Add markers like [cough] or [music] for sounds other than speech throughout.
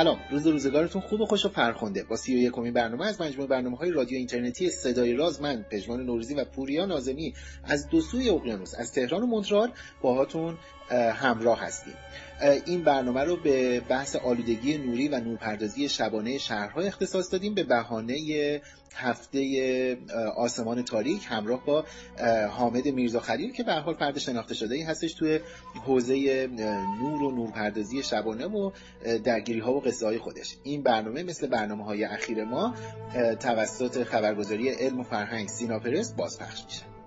سلام. روز روزگارتون خوب و خوش و فرخنده با سی و یکمین برنامه از مجموع برنامه های رادیو اینترنتی صدای راز من پژمان نوروزی و پوریا نازمی از دو سوی اقیانوس از تهران و مونترال باهاتون همراه هستیم. این برنامه رو به بحث آلودگی نوری و نورپردازی شبانه شهرها اختصاص دادیم. به بهانه هفته آسمان تاریک همراه با حامد میرزا خلیل که به حال فرد شناخته شده ای هستش توی حوزه نور و نورپردازی شبانه و درگیری ها و قصه های خودش. این برنامه مثل برنامه های اخیر ما توسط خبرگزاری علم و فرهنگ سیناپرس بازپخش میشه.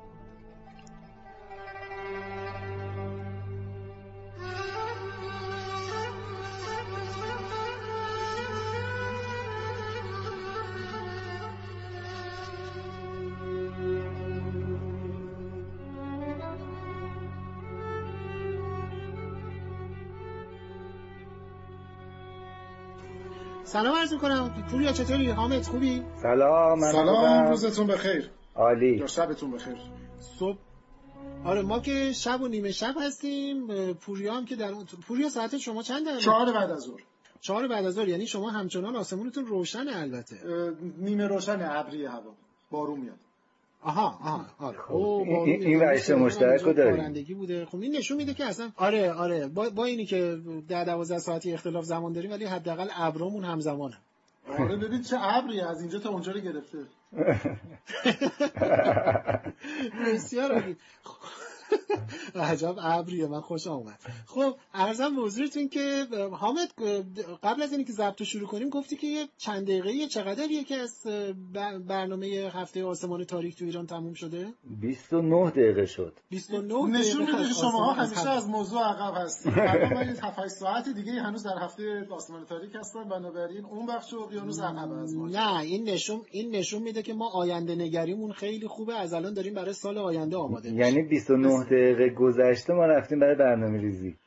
سلام عرض می‌کنم. پوریا چطوری؟ حامد خوبی؟ سلام من سلام روزتون بخیر. عالی. یا شبتون بخیر. صبح. آره ما که شب و نیمه شب هستیم. پوریا هم که در پوریا ساعت شما چنده چهار بعد از ظهر. چهار بعد از ظهر. یعنی شما همچنان آسمونتون روشن البته. نیمه روشن ابری هوا. بارون میاد. آها آها آره. خب. این, این ورش مشترک رو داریم. بوده. خب این نشون میده که اصلا آره آره. با, با اینی که در 12 ساعتی اختلاف زمان داریم ولی حداقل ابرامون همزمانه. آره ببین چه ابری از اینجا تا اونجا رو گرفته. [laughs] [laughs] بسیار عالی. عجب ابریه من خوش آمد. خب ارزم به حضورتون که حامد قبل از اینکه ضبط شروع کنیم گفتی که یه چند دقیقه چقدریه که از برنامه هفته آسمان تاریک تو ایران تموم شده؟ 29 دقیقه شد. 29 نشون میده که شما همیشه از موضوع عقب هستید. [laughs] الان من 7 ساعت دیگه هنوز در هفته آسمان تاریک هستم. بنابراین اون بخش اقیانوس عقب از ما نه این نشون این نشون میده که ما آینده نگریمون خیلی خوبه. از الان داریم برای سال آینده آماده یعنی 29 دقیقه گذشته ما رفتیم برای برنامه ریزی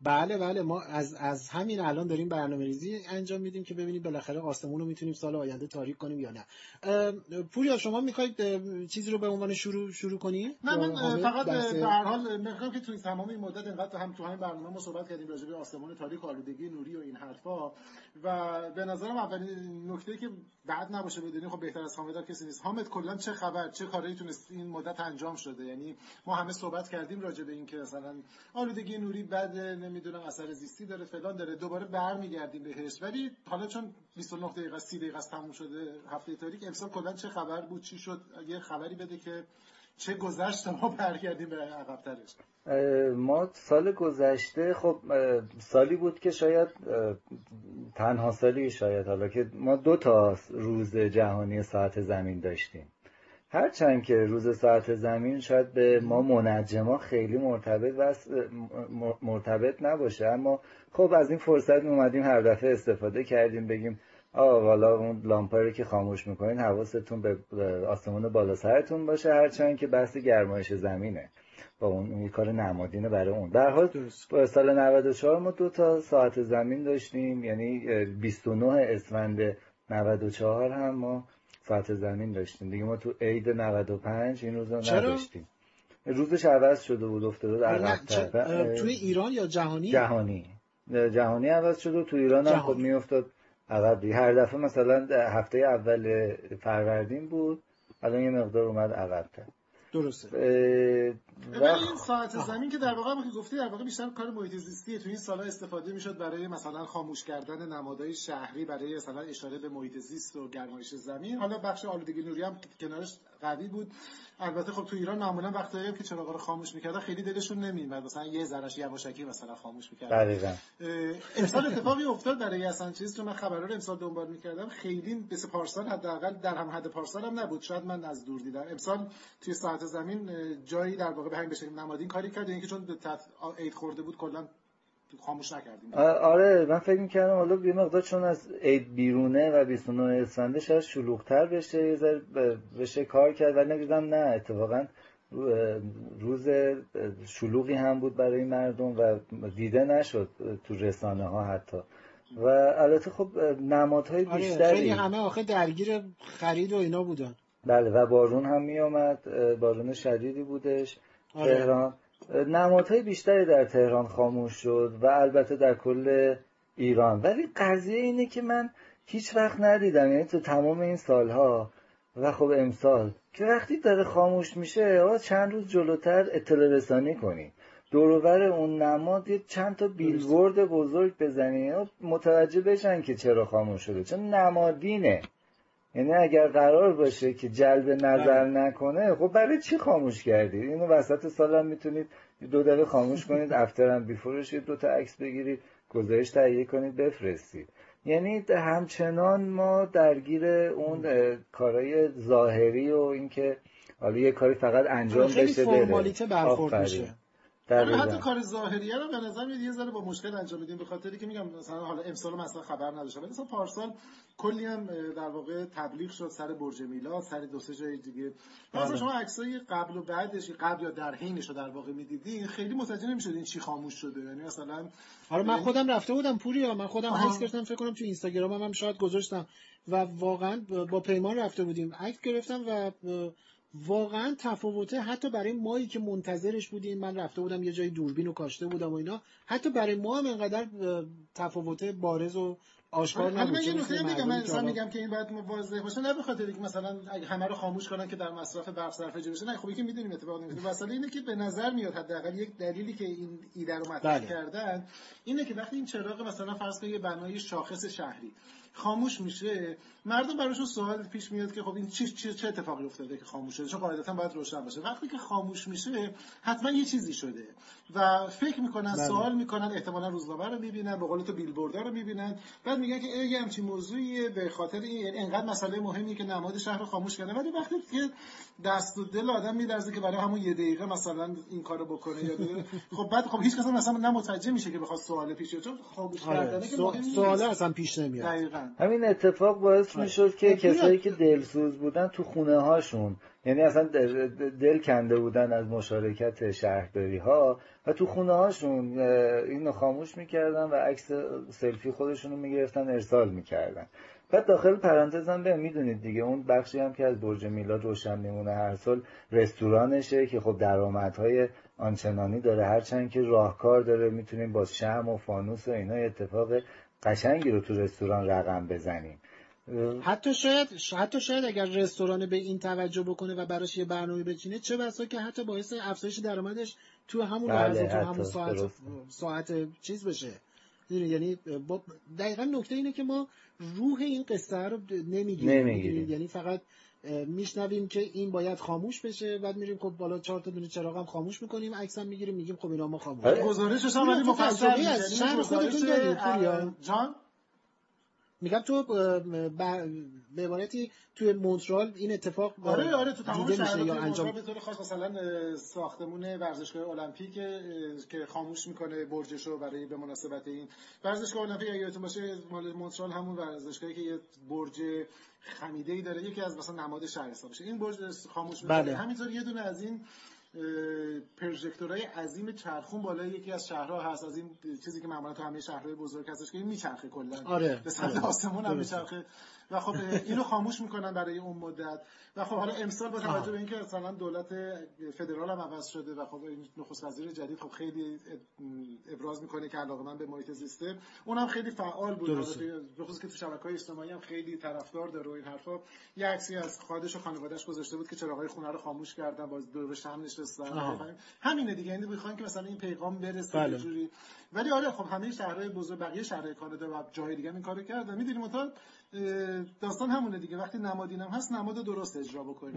بله بله. ما از از همین الان داریم برنامه ریزی انجام میدیم که ببینیم بالاخره آسمون رو می‌تونیم سال آینده تاریک کنیم یا نه. پوریا شما می‌خواید چیزی رو به عنوان شروع شروع کنیم نه من فقط به هر حال می‌خوام که توی تمام این مدت انقدر هم تو همین برنامه ما صحبت کردیم راجع به آسمون تاریک آلودگی نوری و این حرفا. و به نظرم اولین نکته که بعد نباشه بدونیم خب بهتر از حامد کسی نیست. حامد کلا چه خبر چه کاری تونست این مدت انجام شده؟ یعنی ما همه صحبت کردیم راجع به اینکه مثلا آلودگی نوری بعد نمی‌دونم اثر زیستی داره فلان داره. دوباره برمیگردیم بهش. ولی حالا چون 29 دقیقه 30 دقیقه تموم شده هفته تاریک امسال کلا چه خبر بود؟ چی شد؟ یه خبری بده که چه گذشت ما برگردیم به عقب‌ترش. ما سال گذشته خب سالی بود که شاید تنها سالی شاید حالا که ما دو تا روز جهانی ساعت زمین داشتیم. هرچند که روز ساعت زمین شاید به ما منجما خیلی مرتبط و مرتبط نباشه اما خب از این فرصت اومدیم هر دفعه استفاده کردیم بگیم آه والا اون لامپا که خاموش می‌کنین حواستون به آسمون بالا سرتون باشه هرچند که بحث گرمایش زمینه با اون اون کار نمادینه برای اون. در حال سال 94 ما دو تا ساعت زمین داشتیم یعنی 29 اسفند 94 هم ما ساعت زمین داشتیم. دیگه ما تو عید 95 این روزا نداشتیم. روزش عوض شده بود افتاده عقب‌تر توی ایران یا جهانی؟ جهانی. جهانی عوض شده تو ایران هم خب میافتاد عقب هر دفعه مثلا هفته اول فروردین بود الان یه مقدار اومد عقب‌تر درسته. و این ساعت زمین که در واقع که گفتی در واقع بیشتر کار محیط زیستیه تو این سالا استفاده می‌شد برای مثلا خاموش کردن نمادهای شهری برای مثلا اشاره به محیط زیست و گرمایش زمین. حالا بخش آلودگی نوری هم کنارش قوی بود. البته خب تو ایران معمولا وقتایی که چراغا رو خاموش می‌کردن خیلی دلشون نمیومد مثلا یه ذرهش یواشکی مثلا خاموش می‌کردن. دقیقاً. امسال اتفاقی افتاد برای اصلا چیز تو من خبرها رو امسال دنبال می‌کردم. خیلی مثل پارسال حداقل در هم حد پارسال هم نبود. شاید من از دور دیدم. امسال توی ساعت زمین جایی در واقع به همین بشه نمادین کاری کرد اینکه چون عید خورده بود کلا خاموش نکردیم. آره من فکر می‌کردم حالا یه مقدار چون از عید بیرونه و 29 اسفنده شاید شلوغتر بشه یه ذره بشه کار کرد ولی نگیدم نه اتفاقا روز شلوغی هم بود برای مردم و دیده نشد تو رسانه ها حتی. و البته خب نمادهای آره، بیشتری خیلی همه آخه درگیر خرید و اینا بودن. بله و بارون هم می آمد بارون شدیدی بودش. آره. تهران. نمادهای بیشتری در تهران خاموش شد و البته در کل ایران. ولی قضیه اینه که من هیچ وقت ندیدم یعنی تو تمام این سالها و خب امسال که وقتی داره خاموش میشه آقا چند روز جلوتر اطلاع رسانی کنی دوروبر اون نماد یه چند تا بیلبورد بزرگ بزنی متوجه بشن که چرا خاموش شده چون نمادینه. یعنی اگر قرار باشه که جلب نظر نکنه خب برای چی خاموش کردید اینو وسط سال هم می‌تونید دو دقیقه خاموش کنید افترم بیفروش دو تا عکس بگیرید گزارش تهیه کنید بفرستید یعنی همچنان ما درگیر اون کارهای ظاهری و اینکه حالا یه کاری فقط انجام خیلی بشه فرمالیته بره برخورد آفرین. میشه. حتی کار ظاهریه رو به نظر میاد یه ذره با مشکل انجام میدیم به خاطری که میگم مثلا حالا امسال مثلا خبر نداشتم ولی مثلا پارسال کلی هم در واقع تبلیغ شد سر برج میلاد سر دو سه جای دیگه. مثلا بله. شما عکسای قبل و بعدش قبل یا در حینش رو در واقع می‌دیدین خیلی متوجه نمی‌شدین چی خاموش شده. یعنی مثلا آره من خودم رفته بودم پوریا من خودم. عکس گرفتم فکر کنم تو اینستاگرامم هم شاید گذاشتم. و واقعا با پیمان رفته بودیم. عکس گرفتم و واقعا تفاوته. حتی برای مایی که منتظرش بودیم من رفته بودم یه جای دوربین و کاشته بودم و اینا. حتی برای ما هم انقدر تفاوته بارز و آشکار نبود من یه نکته میگم من مثلا میگم که این باید واضح باشه. نه به خاطر اینکه مثلا اگه همه رو خاموش کنن که در مصرف برق صرفه بشه. نه خب که می‌دونیم اتفاق نمیفته مسئله اینه که به نظر میاد حداقل یک دلیلی که این ایده رو مطرح بله. کردن اینه که وقتی این چراغ مثلا فرض کنید یه بنای شاخص شهری خاموش میشه مردم براشون سوال پیش میاد که خب این چی چی چه اتفاقی افتاده که خاموش شده چون قاعدتا باید روشن باشه وقتی که خاموش میشه حتما یه چیزی شده و فکر می‌کنن بله. سوال می‌کنن احتمالا روزنامه رو می‌بینن به قول تو بیلبوردا رو می‌بینن بعد میگن که ای یه همچین موضوعیه به خاطر این یعنی انقدر مسئله مهمیه که نماد شهر رو خاموش کردن ولی وقتی که دست و دل آدم میلرزه که برای همون یه دقیقه مثلا این کارو بکنه یا خب بعد خب هیچ کس مثلا نه متوجه میشه که بخواد سوال پیش بیاد چون خاموش آره. کردنه که سو- مهم نیست. سواله اصلا پیش نمیاد دقیقاً همین اتفاق باعث. می‌شد که کسایی که دلسوز بودن تو خونه هاشون یعنی اصلا دل دل کنده بودن از مشارکت شهرداری ها و تو خونه هاشون اینو خاموش می‌کردن و عکس سلفی خودشونو می‌گرفتن ارسال می‌کردن. بعد داخل پرانتز هم به می‌دونید دیگه اون بخشی هم که از برج میلاد روشن میمونه هر سال رستورانشه که خب درآمدهای آنچنانی داره هرچند که راهکار داره می‌تونیم با شم و فانوس و اینا اتفاق قشنگی رو تو رستوران رقم بزنیم. حتی شاید حتی شاید اگر رستوران به این توجه بکنه و براش یه برنامه بچینه چه بسا که حتی باعث افزایش درآمدش تو همون بله، لحظه تو همون ساعت. ساعت چیز بشه یعنی با دقیقا نکته اینه که ما روح این قصه رو نمی‌گیریم یعنی فقط میشنویم که این باید خاموش بشه بعد میریم خب بالا چهار تا دونه چراغ هم خاموش می‌کنیم عکس هم می‌گیریم میگیم خب اینا ما خاموش آره. گزارشش هم ولی مفصل. از شهر خودتون دارید،؟ جان میگم تو به عبارتی توی مونترال این اتفاق آره آره تو تمام شهرها یا انجام به طور خاص مثلا ساختمون ورزشگاه المپیک که خاموش می‌کنه برجش رو برای به مناسبت این ورزشگاه المپیک. اگه یادتون باشه مال مونترال همون ورزشگاهی که یه برج خمیده ای داره یکی از مثلا نماد شهر حساب این برج خاموش می‌کنه. بله. همینطور یه دونه از این اه، پروژکتورهای عظیم چرخون بالای یکی از شهرها هست از این چیزی که معمولا تو همه شهرهای بزرگ هستش که این میچرخه کلا آره. به سمت آره. آسمون هم. میچرخه و خب اینو خاموش می‌کنن برای اون مدت. و خب حالا امسال با توجه. به اینکه مثلا دولت فدرال هم عوض شده و خب این نخست وزیر جدید خب خیلی ابراز می‌کنه که علاقه من به محیط زیسته اونم خیلی فعال بود. خصوص که تو شبکه‌های اجتماعی هم خیلی طرفدار داره و این حرفا. یه عکسی از خودش و خانواده‌اش گذاشته بود که چراغای خونه رو خاموش کردن با دور هم نشستن. همینه دیگه یعنی می‌خوان که مثلا این پیغام برسه بله. جوری. ولی آره خب همه شهرهای بزرگ بقیه شهرهای کانادا و جای دیگه این کارو کردن. می‌دونیم مثلا داستان همونه دیگه. وقتی نمادین هم هست نماد درست اجرا بکنیم.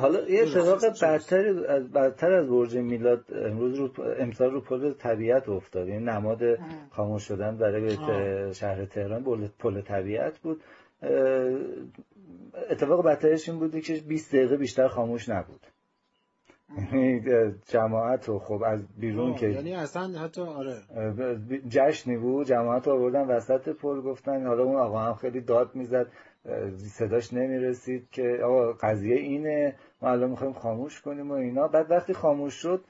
حالا یه اتفاق. بدتر از بدتر از برج میلاد امروز رو امسال رو پل طبیعت افتاد. این نماد خاموش شدن برای آه. شهر تهران پل- پل طبیعت بود. اتفاق بدترش این بودی که 20 دقیقه بیشتر خاموش نبود. یعنی جماعت رو خب از بیرون که یعنی اصلا حتی آره. جشنی بود جماعت رو آوردن وسط پل گفتن حالا اون آقا هم خیلی داد می‌زد صداش نمی‌رسید که آقا قضیه اینه ما الان می‌خوایم خاموش کنیم و اینا. بعد وقتی خاموش شد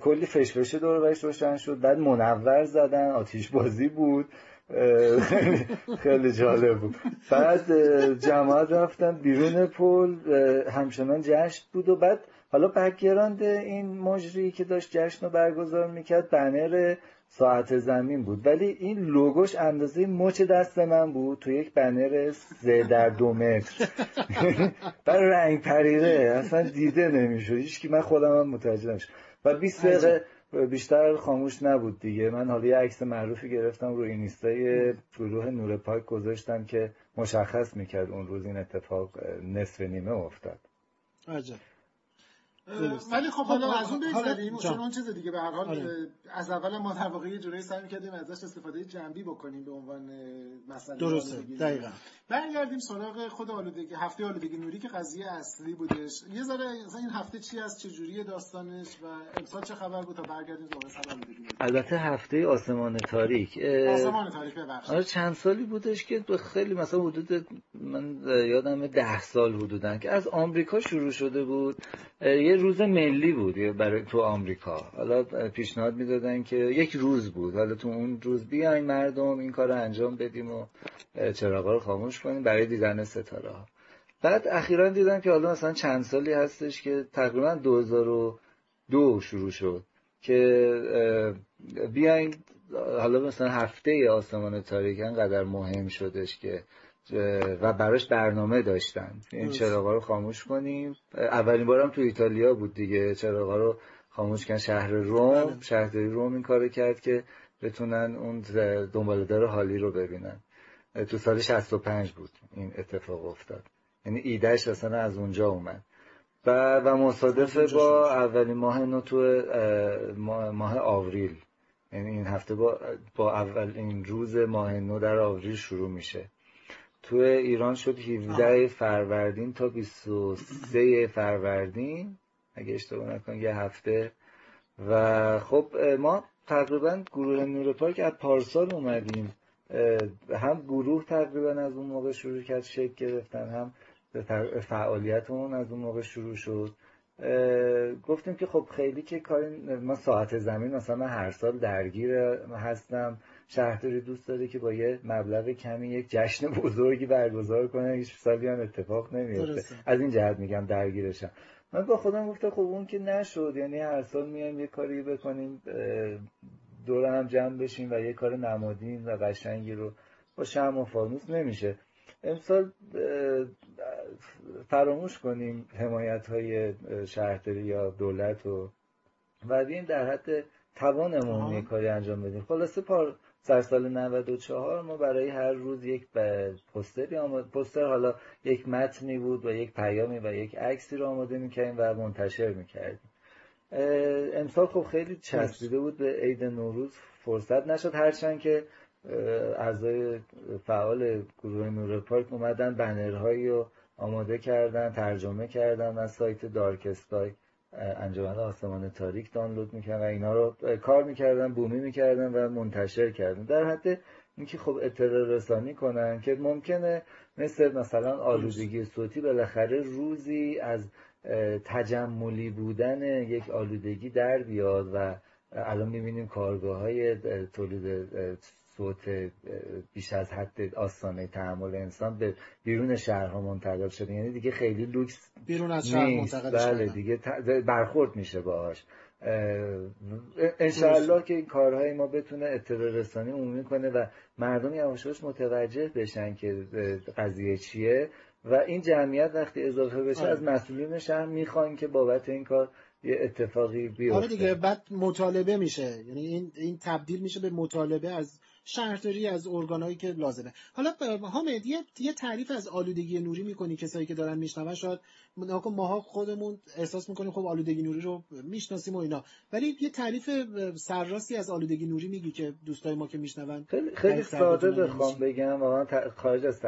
کلی فشفشه دور برش روشن شد. بعد منور زدن آتیش بازی بود. [laughs] خیلی جالب بود. بعد جماعت رفتن بیرون پل همچنان جشن بود و بعد حالا background این مجری که داشت جشن رو برگزار می‌کرد بنر ساعت زمین بود. ولی این لوگوش اندازه مچ دست من بود تو یک بنر سه در دو متر. [laughs] بر رنگ پریده اصلا دیده نمی‌شد. هیچ من خودم هم متوجه نمی‌شد. و 20 دقیقه بیشتر خاموش نبود دیگه. من حالا یه عکس معروفی گرفتم رو اینستای گروه نور پاک گذاشتم که مشخص می‌کرد اون روز این اتفاق نصف نیمه افتاد. عجب. ولی خب حالا از اون بگذاریم چون اون چیز دیگه به هر حال آره. از اول ما در واقع یه جوری سعی می‌کردیم ازش استفاده جنبی بکنیم به عنوان مسئله درسته. دقیقاً. برگردیم سراغ خود آلودگی هفته آلودگی نوری که قضیه اصلی بودش. یه ذره مثلا این هفته چی از چه جوری داستانش؟ و امسال چه خبر بود تا برگردیم دوباره سر آلودگی البته هفته آسمان تاریک. آسمان تاریک ببخشید. آره چند سالی بودش که خیلی مثلا حدود من یادم 10 سال حدودن که از آمریکا شروع شده بود. یه روز ملی بود برای تو آمریکا. حالا پیشنهاد می‌دادن که یک روز بود. حالا تو اون روز بیاین مردم این کار رو انجام بدیم و چراغا رو خاموش کنیم برای دیدن ستاره ها. بعد اخیرا دیدم که حالا مثلا چند سالی هستش که تقریبا 2002 شروع شد که بیاین حالا مثلا هفته آسمان تاریک انقدر مهم شدش که و براش برنامه داشتن. این چراغا رو خاموش کنیم. اولین بارم تو ایتالیا بود دیگه. چراغا رو خاموش کردن. شهر روم. بله. شهرداری روم این کارو کرد که بتونن اون دنبالدار حالی رو ببینن. تو سال 65 بود این اتفاق افتاد. یعنی ایدهش اصلا از اونجا اومد. و, و مصادف با اولین ماه نو تو ماه آوریل. یعنی این هفته با, با اول این روز ماه نو در آوریل شروع میشه. تو ایران شد 17 فروردین تا 23 فروردین اگه اشتباه نکنم یه هفته. و خب ما تقریبا گروه نور پاک از پارسال اومدیم. هم گروه تقریبا از اون موقع شروع کرد شکل گرفتن هم فعالیتمون از اون موقع شروع شد. گفتیم که خب خیلی که کاری ما ساعت زمین مثلا هر سال درگیر هستم. شهرداری دوست داره که با یه مبلغ کمی یک جشن بزرگی برگزار کنه هیچ سالی هم اتفاق نمیفته. از این جهت میگم درگیرشم. من با خودم گفتم خب اون که نشد یعنی هر سال میایم یه کاری بکنیم دور هم جمع بشیم و یه کار نمادین و قشنگی رو با شم و فانوس نمیشه. امسال فراموش کنیم حمایت های شهرداری یا دولت و و بیایم در حد توانمون یه کاری انجام بدیم. خلاصه پار سر سال 94 ما برای هر روز یک پستری آمد پستر حالا یک متنی بود و یک پیامی و یک عکسی رو آماده می‌کردیم و منتشر می‌کردیم. امسال خب خیلی چسبیده بود به عید نوروز. فرصت نشد هرچند که اعضای فعال گروه نور پارک اومدن بنرهایی رو آماده کردن ترجمه کردن از سایت دارک اسکای انجمن آسمان تاریک دانلود می‌کردن. و اینا رو کار می‌کردن بومی می‌کردن و منتشر کردن. در حد اینکه خب اطلاع رسانی کنن که ممکنه مثل مثلا آلودگی صوتی بالاخره روزی از تجملی بودن یک آلودگی در بیاد و الان می‌بینیم کارگاه های تولید صوت بیش از حد آستانه تحمل انسان به بیرون شهرها منتقل شده. یعنی دیگه خیلی لوکس بیرون از شهر منتقل بله دیگه برخورد میشه باهاش. انشاءالله که این کارهای ما بتونه اطلاع رسانی عمومی کنه و مردم یواش متوجه بشن که قضیه چیه. و این جمعیت وقتی اضافه بشه آره. از مسئولین شهر می‌خوان که بابت این کار یه اتفاقی بیفته آره دیگه بعد مطالبه میشه یعنی این این تبدیل میشه به مطالبه از شهرداری از ارگانهایی که لازمه. حالا حامد یه یه تعریف از آلودگی نوری می‌کنی کسایی که دارن میشنون. شاید ماها خودمون احساس می‌کنیم خب آلودگی نوری رو می‌شناسیم و اینا. ولی یه تعریف سرراستی از آلودگی نوری میگی که دوستای ما که میشنون. خیلی, خیلی ساده بخوام بگم. واقعا خارج از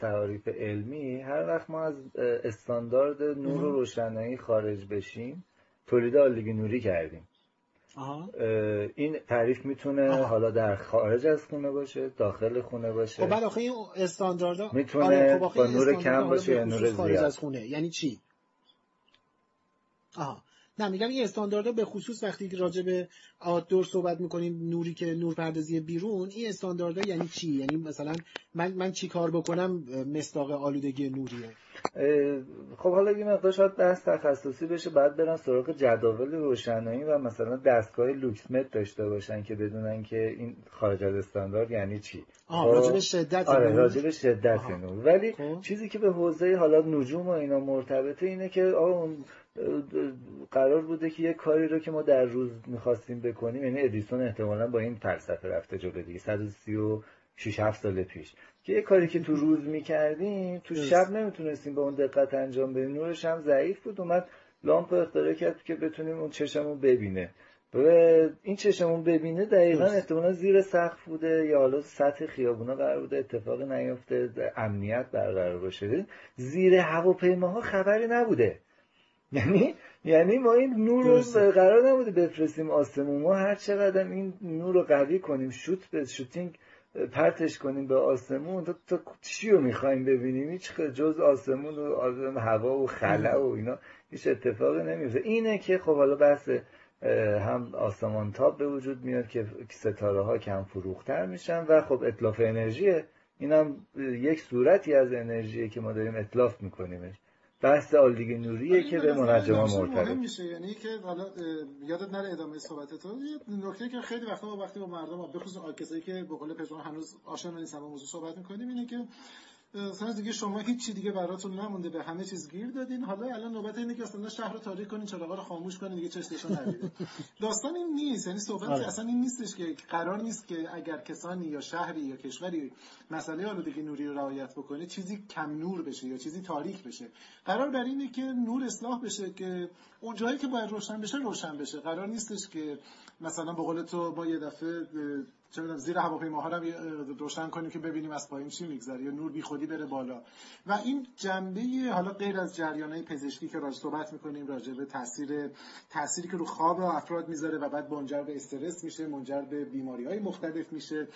تعریف علمی هر وقت ما از استاندارد نور و روشنایی خارج بشیم تولید آلودگی نوری کردیم. این تعریف می‌تونه حالا در خارج از خونه باشه داخل خونه باشه. خب بعد آخه این استانداردها می‌تونه آره خب با نور کم باشه یا نور خارج از خونه. یعنی چی؟ آها. نه میگم این استانداردها به خصوص وقتی راجع به آتدور صحبت می‌کنیم نوری که نور پردازی بیرون این استانداردها یعنی چی؟ یعنی مثلا من من چی کار بکنم؟ مستاق آلودگی نوریه. خب حالا یه مقدار شاید بحث تخصصی بشه بعد برن سراغ جداول روشنایی و مثلا دستگاه لوکسمت داشته باشن که بدونن که این خارج از استاندارد یعنی چی. آه خب راجع به شدت آره راجع به شدت نور. ولی خب. چیزی که به حوزه حالا نجوم و اینا مرتبطه اینه که اون قرار بوده که یه کاری رو که ما در روز می‌خواستیم بکنیم یعنی ادیسون احتمالا با این فلسفه رفته جلو دیگه 136 7 سال پیش. که یه کاری که تو روز می‌کردیم تو شب نمی‌تونستیم به اون دقت انجام بدیم. نورش هم ضعیف بود اومد لامپ اختراع کرد که بتونیم اون چشمون ببینه. و این چشمون ببینه دقیقا احتمالا زیر سقف بوده یا حالا سطح خیابونا قرار بوده اتفاق نیفته امنیت برقرار باشه. زیر هواپیماها خبری نبوده. یعنی یعنی ما این نور رو قرار نبوده بفرستیم آسمون. ما هر چقدر این نور رو قوی کنیم شوت به شوتینگ پرتش کنیم به آسمون تو, تو چی رو می‌خوایم ببینیم؟ هیچ جز آسمون و هوا و خلا و اینا هیچ اتفاقی نمیفته اینه که خب حالا بحث هم آسمان تاب به وجود میاد که ستاره ها کم فروختر میشن و خب اطلاف انرژیه این هم یک صورتی از انرژیه که ما داریم اطلاف میکنیمش. بحث آلودگی نوریه که به منجمان مرتبط میشه یعنی که حالا یادت نره ادامه صحبت تو. یه نکته که خیلی وقتا با وقتی با مردم به خصوص کسایی که به قول پژمان هنوز آشنا نیستن با موضوع صحبت می‌کنیم اینه که مثلا دیگه شما هیچ دیگه براتون نمونده به همه چیز گیر دادین. حالا الان نوبت اینه که اصلا شهر رو تاریک کنین چراغا رو خاموش کنین دیگه چشمشو نبینه. [laughs] داستان این نیست یعنی صحبت آره. اصلا این نیستش که قرار نیست که اگر کسانی یا شهری یا کشوری مسئله آلودگی نوری رو رعایت بکنه چیزی کم نور بشه یا چیزی تاریک بشه. قرار بر اینه که نور اصلاح بشه که اون جایی که باید روشن بشه روشن بشه. قرار نیستش که مثلا به قول تو با یه دفعه چه می‌دونم زیر هواپیماها رو روشن کنیم که ببینیم از پایین چی میگذره یا نور بیخودی بره بالا. و این جنبه حالا غیر از جریانهای پزشکی که راجع صحبت می‌کنیم راجع به تاثیر تأثیری که رو خواب افراد می‌ذاره و بعد منجر به استرس میشه منجر به بیماری های مختلف میشه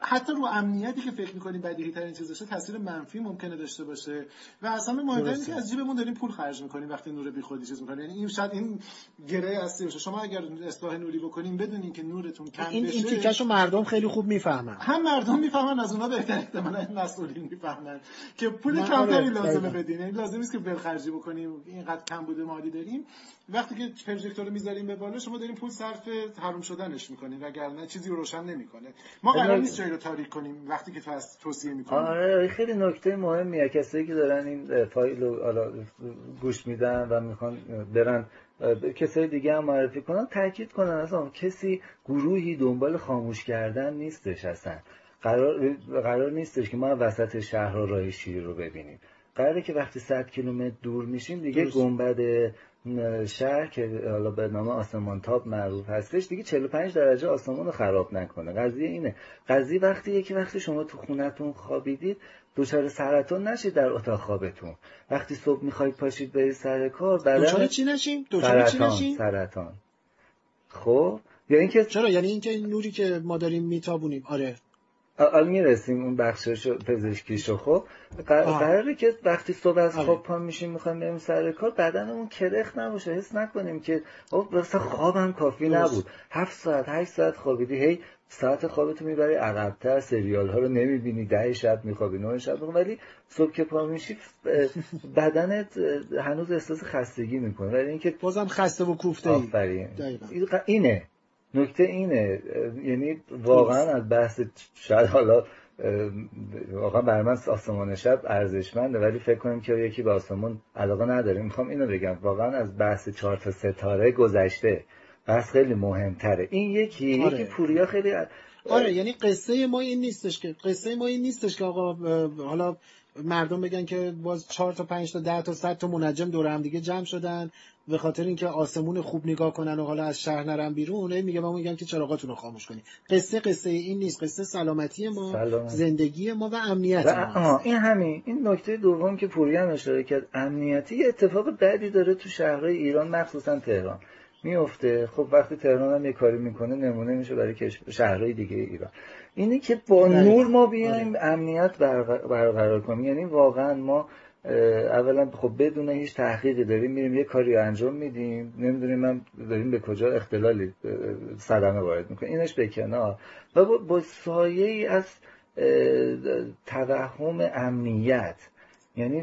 حتی رو امنیتی که فکر می‌کنیم بدیهی ترین چیز باشه تاثیر منفی ممکنه داشته باشه. و اصلا مهمتر که از جیبمون داریم پول خرج می‌کنیم وقتی نور بی خودی چیز می‌کنیم یعنی این شاید این گره اصلی باشه. شما اگر اصلاح نوری بکنیم بدونین که نورتون کم این بشه این تیکشو مردم خیلی خوب می‌فهمن. هم مردم می‌فهمن از اونها بهتر احتمالاً مسئولین می‌فهمن که پول کمتری آره، لازمه بدین. این لازم نیست که بلخرجی بکنیم. اینقدر کم بوده مالی داریم. وقتی که پروژکتور رو می‌ذاریم به بالا شما داریم پول صرف حروم شدنش می‌کنین وگرنه چیزی رو روشن نمی‌کنه. ما قرار نیست جایی رو تاریک کنیم وقتی که توصیه می‌کنیم آره خیلی نکته مهمیه. کسایی که دارن این فایل رو گوش میدن و می‌خوان برن کسای دیگه هم معرفی کنن تاکید کنن اصلا کسی گروهی دنبال خاموش کردن نیستش اصلا. قرار, قرار نیستش که ما وسط شهر راه شیر رو ببینیم. قراره که وقتی 100 کیلومتر دور میشیم دیگه گنبد شهر که حالا به نام آسمان تاب معروف هستش دیگه 45 درجه آسمان رو خراب نکنه. قضیه اینه. قضیه وقتی یکی وقتی شما تو خونتون خوابیدید دچار سرطان نشید در اتاق خوابتون. وقتی صبح می‌خواید پاشید برید سر کار دچار چی نشیم؟ دچار چی نشیم؟ سرطان. خب؟ یا اینکه چرا؟ یعنی اینکه نوری که ما داریم میتابونیم. آره. الان می‌رسیم اون بخشش پزشکیشو خب قراره که وقتی صبح از آره. خواب پا میشیم می‌خوایم بریم سر کار بدنمون کرخ نباشه. حس نکنیم که واسه خوابم کافی نبود. هفت ساعت هشت ساعت خوابیدی هی ساعت خوابتو می‌بری عقبتر سریال ها رو نمی‌بینی ده شب میخوابی نه شب میخوابی. ولی صبح که پا میشی بدنت هنوز احساس خستگی می‌کنه. ولی اینکه بازم خسته و کوفته ای اینه. نکته اینه یعنی واقعا از بحث شاید حالا واقعا برای من آسمان شب ارزشمنده ولی فکر کنم که یکی به آسمان علاقه نداره می‌خوام اینو بگم واقعا از بحث چهار تا ستاره گذشته بحث خیلی مهمتره این یکی آره. یکی پوریا خیلی آره یعنی قصه ما این نیستش که قصه ما این نیستش که آقا حالا مردم بگن که باز چهار تا پنج تا ده تا صد تا منجم دور هم دیگه جمع شدن به خاطر اینکه آسمون خوب نگاه کنن و حالا از شهر نرن بیرون میگه من میگم که چراغاتون رو خاموش کنید قصه قصه این نیست قصه سلامتی ما زندگی ما و امنیت ما این همین این نکته دوم که پوری هم اشاره کرد امنیتی اتفاق بعدی داره تو شهرهای ایران مخصوصا تهران. میفته خب وقتی تهران هم یه کاری می‌کنه نمونه میشه برای شهرهای دیگه ایران. اینه که با نور ما بیایم آره. امنیت برقرار کنیم. یعنی واقعا ما اولا خب بدون هیچ تحقیقی داریم میریم یه کاری انجام میدیم. نمی‌دونیم من داریم به کجا اختلالی صدمه وارد می‌کنیم. اینش به کنار. و با سایه ای از توهم امنیت. یعنی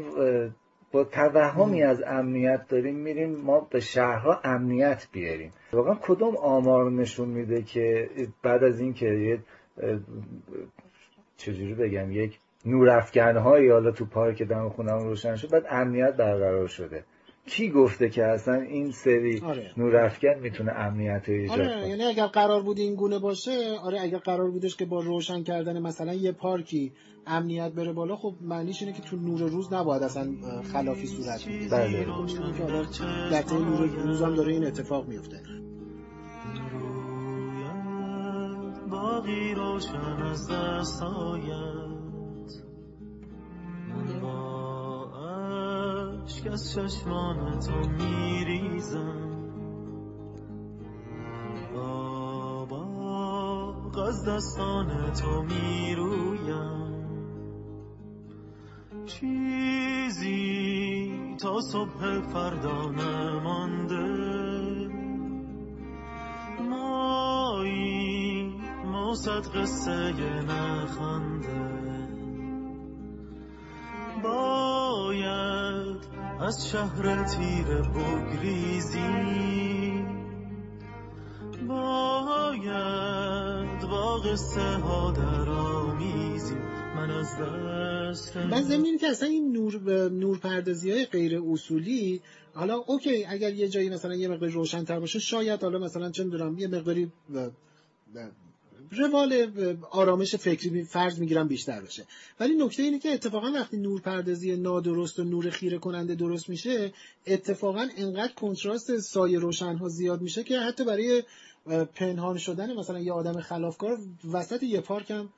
با توهمی از امنیت داریم میریم ما به شهرها امنیت بیاریم. واقعا کدوم آمار نشون میده که بعد از اینکه یه چجوری بگم یک نورافکن هایی حالا تو پارک دم خونم روشن شد بعد امنیت برقرار شده کی گفته که اصلا این سری آره. نورافکن می‌تونه امنیت ایجاد آره. کنه یعنی اگر قرار بود این گونه باشه آره اگر قرار بودش که با روشن کردن مثلا یه پارکی امنیت بره بالا خب معنیش اینه که تو نور روز نباید اصلا خلافی صورت بگیره بله در طول نور روز هم داره این اتفاق میفته باقی روشن از دست اشک از چشمان تو میریزم. بابا از دستان تو می‌رویم. چیزی تا صبح فردا نمانده. صد قصه نخنده باید از شهر تیر بگریزی. باید با قصه ها در آمیزی. من از دست من زمینی که اصلا این نور, نور پردازی های غیر اصولی حالا اوکی اگر یه جایی مثلا یه مقدار روشنتر باشه شاید حالا مثلا چه می‌دونم یه مقداری روال آرامش فکری فرض می‌گیرم بیشتر بشه ولی نکته اینه که اتفاقا وقتی نور پردازی نادرست و نور خیره کننده درست میشه اتفاقا انقدر کنتراست سایه روشن ها زیاد میشه که حتی برای پنهان شدن مثلا یه آدم خلافکار وسط یه پارک هم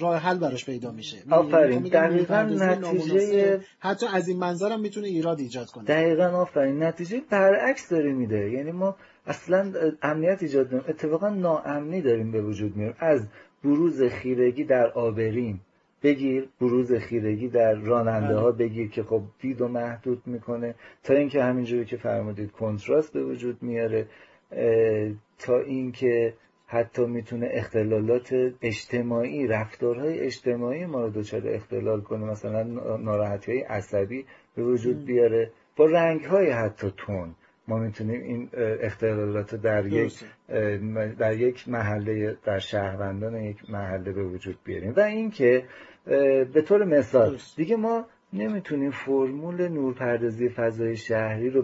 راه حل براش پیدا میشه. آفرین. دقیقا نتیجه حتی از این منظرم می‌تونه ایراد ایجاد کنه. دقیقا آفرین. نتیجه برعکس داره میده. یعنی ما اصلا امنیت ایجاد نمیم اتفاقا ناامنی داریم به وجود میاریم از بروز خیرگی در آبرین. بگیر بروز خیرگی در راننده ها بله. بگیر که خب دید و محدود می‌کنه. تا اینکه همینجوری که فرمودید کنتراست به وجود میاره. تا اینکه حتی می‌تونه اختلالات اجتماعی رفتارهای اجتماعی ما رو دچار اختلال کنه. مثلا ناراحتی های عصبی به وجود بیاره. با رنگ های حتی تون ما می‌تونیم این اختلالات در یک در یک محله در شهروندان یک محله به وجود بیاریم. و اینکه به طور مثال دیگه ما نمی‌تونیم فرمول نورپردازی فضای شهری رو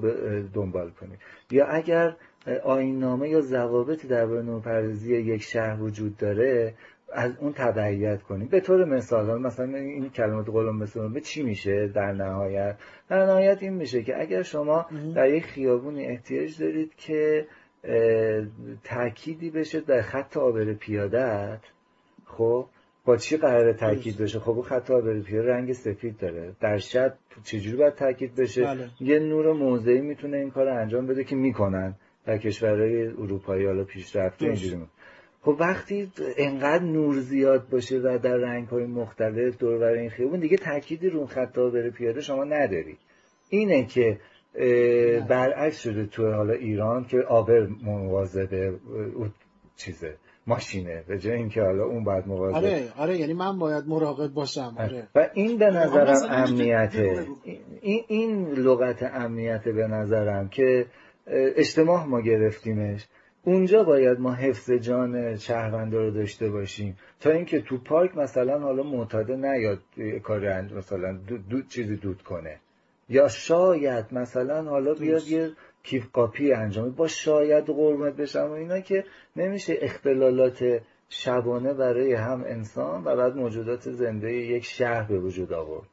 دنبال کنیم. یا اگر آینامه یا ضوابطی درباره نورپردازی یک شهر وجود داره از اون تبعیت کنیم. به طور مثال مثلا این کلمات قلم مثلا به چی میشه در نهایت؟ در نهایت این میشه که اگر شما در یک خیابونی احتیاج دارید که تأکیدی بشه در خط آبر پیادت خب؟ با چی قرار تاکید بشه؟ خب اون خط آبر پیاده رنگ سفید داره. در شب چجوری باید تاکید بشه؟ بله. یه نور موضعی می‌تونه این کار انجام بده که می‌کنن. در کشورهای اروپایی حالا پیشرفته اینجوری خب وقتی انقدر نور زیاد باشه و در رنگ های مختلف دور این خیابون دیگه تأکیدی رو خطا بره پیاده شما نداری. اینه که برعکس شده تو حالا ایران که آبر مواظبه چیزه ماشینه. به جای اینکه حالا اون باید مواظب آره آره یعنی من باید مراقب باشم. آره. و این به نظرم امنیته. این این لغت امنیت به نظرم که اجتماع ما گرفتیمش. اونجا باید ما حفظ جان شهرونده رو داشته باشیم. تا اینکه تو پارک مثلا حالا معتاده نیاد کاری مثلا دود, چیزی دود کنه. یا شاید مثلا حالا بیاد یه کیف قاپی انجام با شاید قرمت بشم و اینا که نمیشه اختلالات شبانه برای هم انسان و بعد موجودات زنده یک شهر به وجود آورد.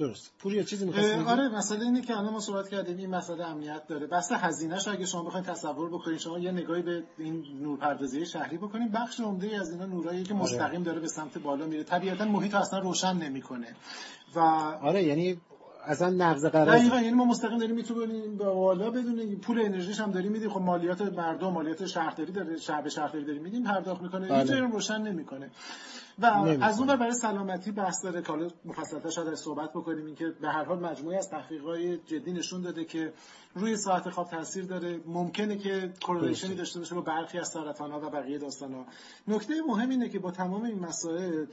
درست. پوریا چیزی می‌خواستی آره مسئله اینه که الان ما صحبت کردیم این مسئله امنیت داره. بحث هزینه‌ش اگه شما بخواید تصور بکنید شما یه نگاهی به این نورپردازی شهری بکنید بخش عمده از اینا نورایی که آره. مستقیم داره به سمت بالا میره. طبیعتا محیط اصلا روشن نمی‌کنه. و آره یعنی اصلا نقض قرارداد دقیقاً یعنی ما مستقیم داریم می‌تونیم به والا بدون پول انرژیش هم داریم میدیم. خب مالیات مردم مالیات شهرداری داره شعب شهرداری داریم میدیم پرداخت می‌کنه. بله. هیچ روشن نمی‌کنه. و. از اون برای سلامتی بحث داره که حالا مفصل‌تر شاید صحبت بکنیم اینکه به هر حال مجموعه از تحقیقات جدی نشون داده که روی ساعت خواب تاثیر داره. ممکنه که کورلیشنی داشته باشه با برخی از سرطان‌ها و بقیه داستان‌ها. نکته مهم اینه که با تمام این مسائل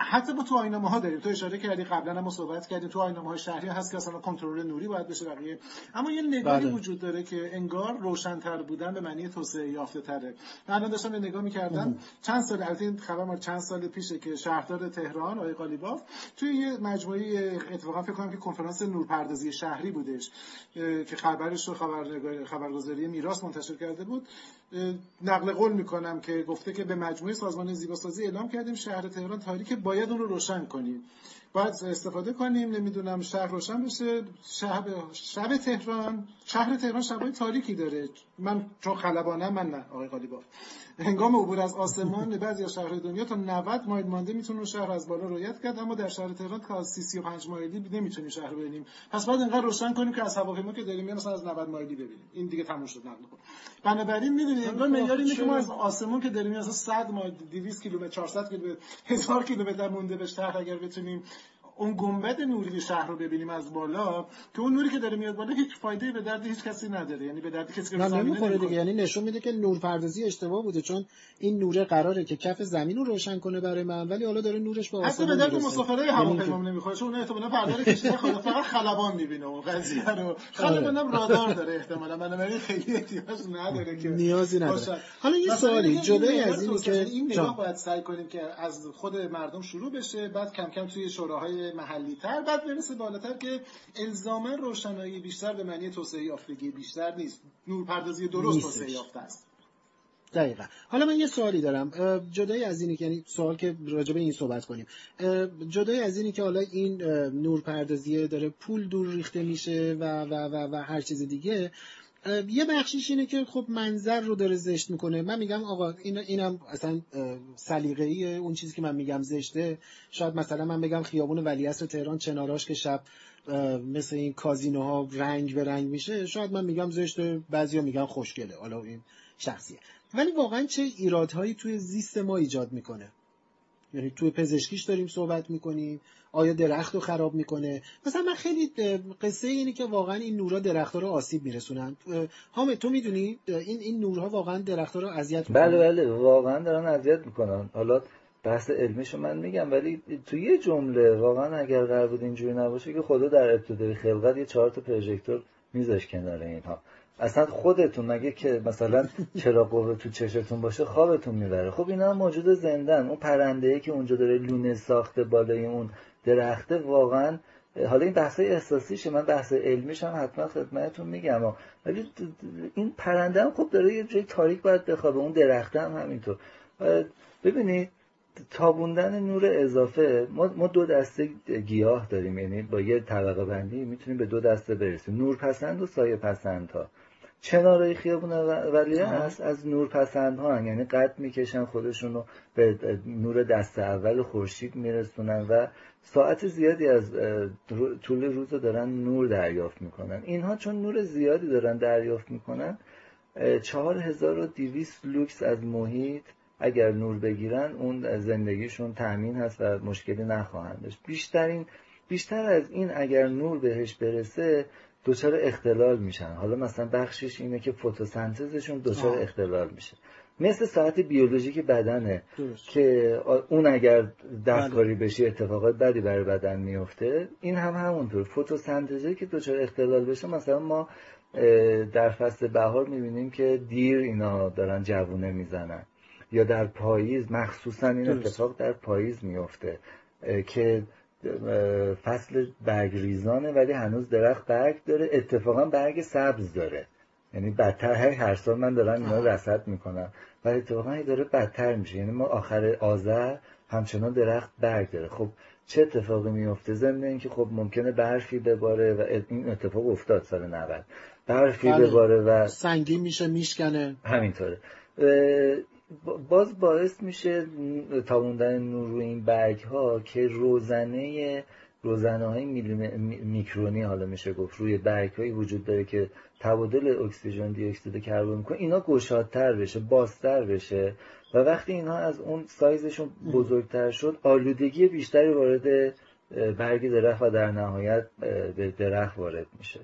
حتی با تو آینامه ها داریم. تو اشاره کردی قبلا هم ما صحبت کردیم. تو آینامه های شهری هست که اصلا کنترل نوری باید بشه بقیه. اما یه نگاهی بله. وجود داره که انگار روشنتر بودن به معنی توسعه یافته تره من الان داشتم یه نگاه می‌کردم. چند سال البته این خبر مال چند سال پیشه که شهردار تهران آقای قالیباف توی یه مجموعه اتفاقا فکر کنم که کنفرانس نورپردازی شهری بودش که خبرش رو خبرنگار خبرگزاری میراث منتشر کرده بود. نقل قول می‌کنم که گفته که به مجموعه سازمان زیباسازی اعلام کردیم شهر تهران تاریک باید اون رو روشن کنیم. باید استفاده کنیم نمی‌دونم شهر روشن بشه شب شب تهران شهر تهران شبای تاریکی داره. من چون خلبانم من نه آقای قالیباف. هنگام عبور از آسمان بعضی از شهرهای دنیا تا 90 مایل مانده می‌تونه شهر از بالا رویت کرد اما در شهر تهران تا 30 35 مایلی نمی‌تونیم شهر رو ببینیم. پس باید اینقدر روشن کنیم که از هواپیما که داریم میایم مثلا از 90 مایلی ببینیم. این دیگه تموم شد نقل کن. بنابراین می‌دونید انگار معیار اینه که ما از آسمون که داریم مثلا 100 مایل 200 کیلومتر 400 کیلومتر 1000 کیلومتر مونده به شهر اگر بتونیم اون گنبد نوری شهر رو ببینیم از بالا که اون نوری که داره میاد بالا هیچ فایده به درد هیچ کسی نداره یعنی به درد کسی که نمی‌خوره. دیگه یعنی نشون میده که نورپردازی اشتباه بوده چون این نوره قراره که کف زمین رو روشن کنه برای من ولی حالا داره نورش به آسمون به درد می‌رسه. مسافرهای یعنی هواپیما نمی‌خوره چون اون احتمالاً پردار کشتی خدا فقط خلبان می‌بینه اون قضیه رو خلبان هم رادار داره احتمالاً بنابراین خیلی احتیاج نداره که نیازی نداره. حالا یه سوالی، جدای این از اینی نگاه که- این. نگاه باید سعی کنیم که از خود مردم شروع بشه بعد کم کم توی شوراهای محلی تر بعد برسه بالاتر که الزاما روشنایی بیشتر به معنی توسعه یافتگی بیشتر نیست. نورپردازی درست. توسعه یافته است. دقیقا. حالا من یه سوالی دارم. جدای از اینی که یعنی سوال که راجع به این صحبت کنیم. جدای از اینی که حالا این نورپردازی داره پول دور ریخته میشه و و و و هر چیز دیگه یه بخشیش اینه که خب منظر رو داره زشت می‌کنه. من میگم آقا این اینم اصلا سلیقه‌ای اون چیزی که من میگم زشته. شاید مثلا من بگم خیابون ولیعصر تهران چناراش که شب مثل این کازینوها رنگ به رنگ میشه شاید من میگم زشته. بعضیا میگن خوشگله. حالا این شخصیه. ولی واقعا چه ایرادهایی توی زیست ما ایجاد می‌کنه؟ یعنی توی پزشکیش داریم صحبت می‌کنیم. آیا درخت رو خراب می‌کنه؟ مثلا من خیلی قصه اینه که واقعا این نورها درختها رو آسیب میرسونن. اه، حامد تو می‌دونی این این نورها واقعا درختها رو اذیت می‌کنن؟ بله بله واقعا دارن اذیت می‌کنن. حالا بحث علمیشو من میگم ولی تو یه جمله واقعا اگر قرار بود اینجوری نباشه که خدا در ابتدای خلقت یه چهار تا پروژکتور میذاش کنار اینها. اصلا خودتون مگه که مثلا چرا قوه تو چشتون باشه خوابتون می‌بره. خب اینا هم موجود زندن. اون پرنده که اونجا داره لونه ساخته بالای اون درخته واقعا حالا این بحث احساسیشه. من بحث علمیش هم حتما خدمتتون میگم. ولی این پرنده هم خب داره یه جای تاریک باید بخوابه. اون درخته هم همینطور. ببینید تابوندن نور اضافه ما, ما دو دسته گیاه داریم. یعنی با یه طبقه بندی می‌تونیم به دو دسته برسیم. نورپسند و سایه پسند ها چنارای خیابون ولیه هست از نورپسند ها هن. یعنی قد می‌کشن خودشون رو به نور دست اول خورشید میرسونن و ساعت زیادی از طول روز دارن نور دریافت می‌کنن. اینها چون نور زیادی دارن دریافت می‌کنن 4200 لوکس از محیط اگر نور بگیرن اون زندگیشون تأمین هست و مشکلی نخواهند داشت. بیشترین بیشتر از این اگر نور بهش برسه دچار اختلال میشن. حالا مثلا بخشش اینه که فتوسنتزشون دچار اختلال میشه. مثل ساعت بیولوژیک بدنه درست. که اون اگر دستکاری بشه اتفاقات بدی برای بدن میفته. این هم همونطور. فتوسنتزی که دچار اختلال بشه مثلا ما در فصل بهار می‌بینیم که دیر اینا دارن جوونه می‌زنن. یا در پاییز مخصوصا این اتفاق در پاییز میفته که فصل برگریزانه ولی هنوز درخت برگ داره. اتفاقا برگ سبز داره. یعنی بدتر هر هر سال من دارم اینا رصد می‌کنم. و اتفاقا داره بدتر میشه. یعنی ما آخر آذر همچنان درخت برگ داره. خب چه اتفاقی میفته ضمن اینکه خب ممکنه برفی بباره و این اتفاق افتاد سال 90 برفی بله. بباره و سنگین میشه میشکنه. همینطوره. باز باعث میشه تابوندن نور روی این برگ ها که روزنه روزنه های میکرونی حالا میشه گفت روی برگ هایی وجود داره که تبادل اکسیژن دی اکسید کربن می‌کنه اینا گشادتر بشه بازتر بشه و وقتی اینها از اون سایزشون بزرگتر شد آلودگی بیشتری وارد برگ درخت و در نهایت به درخت وارد میشه.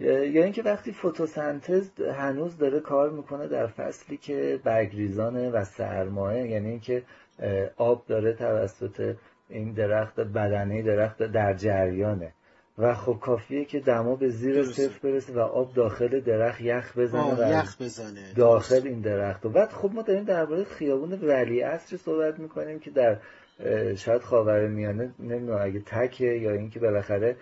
یا اینکه وقتی فتوسنتز هنوز داره کار می‌کنه در فصلی که برگریزانه و سرمایه یعنی اینکه آب داره توسط این درخت بدنه درخت در جریانه. و خب کافیه که دما به زیر صفر برسه و آب داخل درخت یخ بزنه و یخ بزنه. داخل این درخت. و بعد خب ما داریم درباره خیابون ولی عصر صحبت می‌کنیم که در شاید خاور میانه نمی‌دونم اگه تکه یا اینکه بالاخره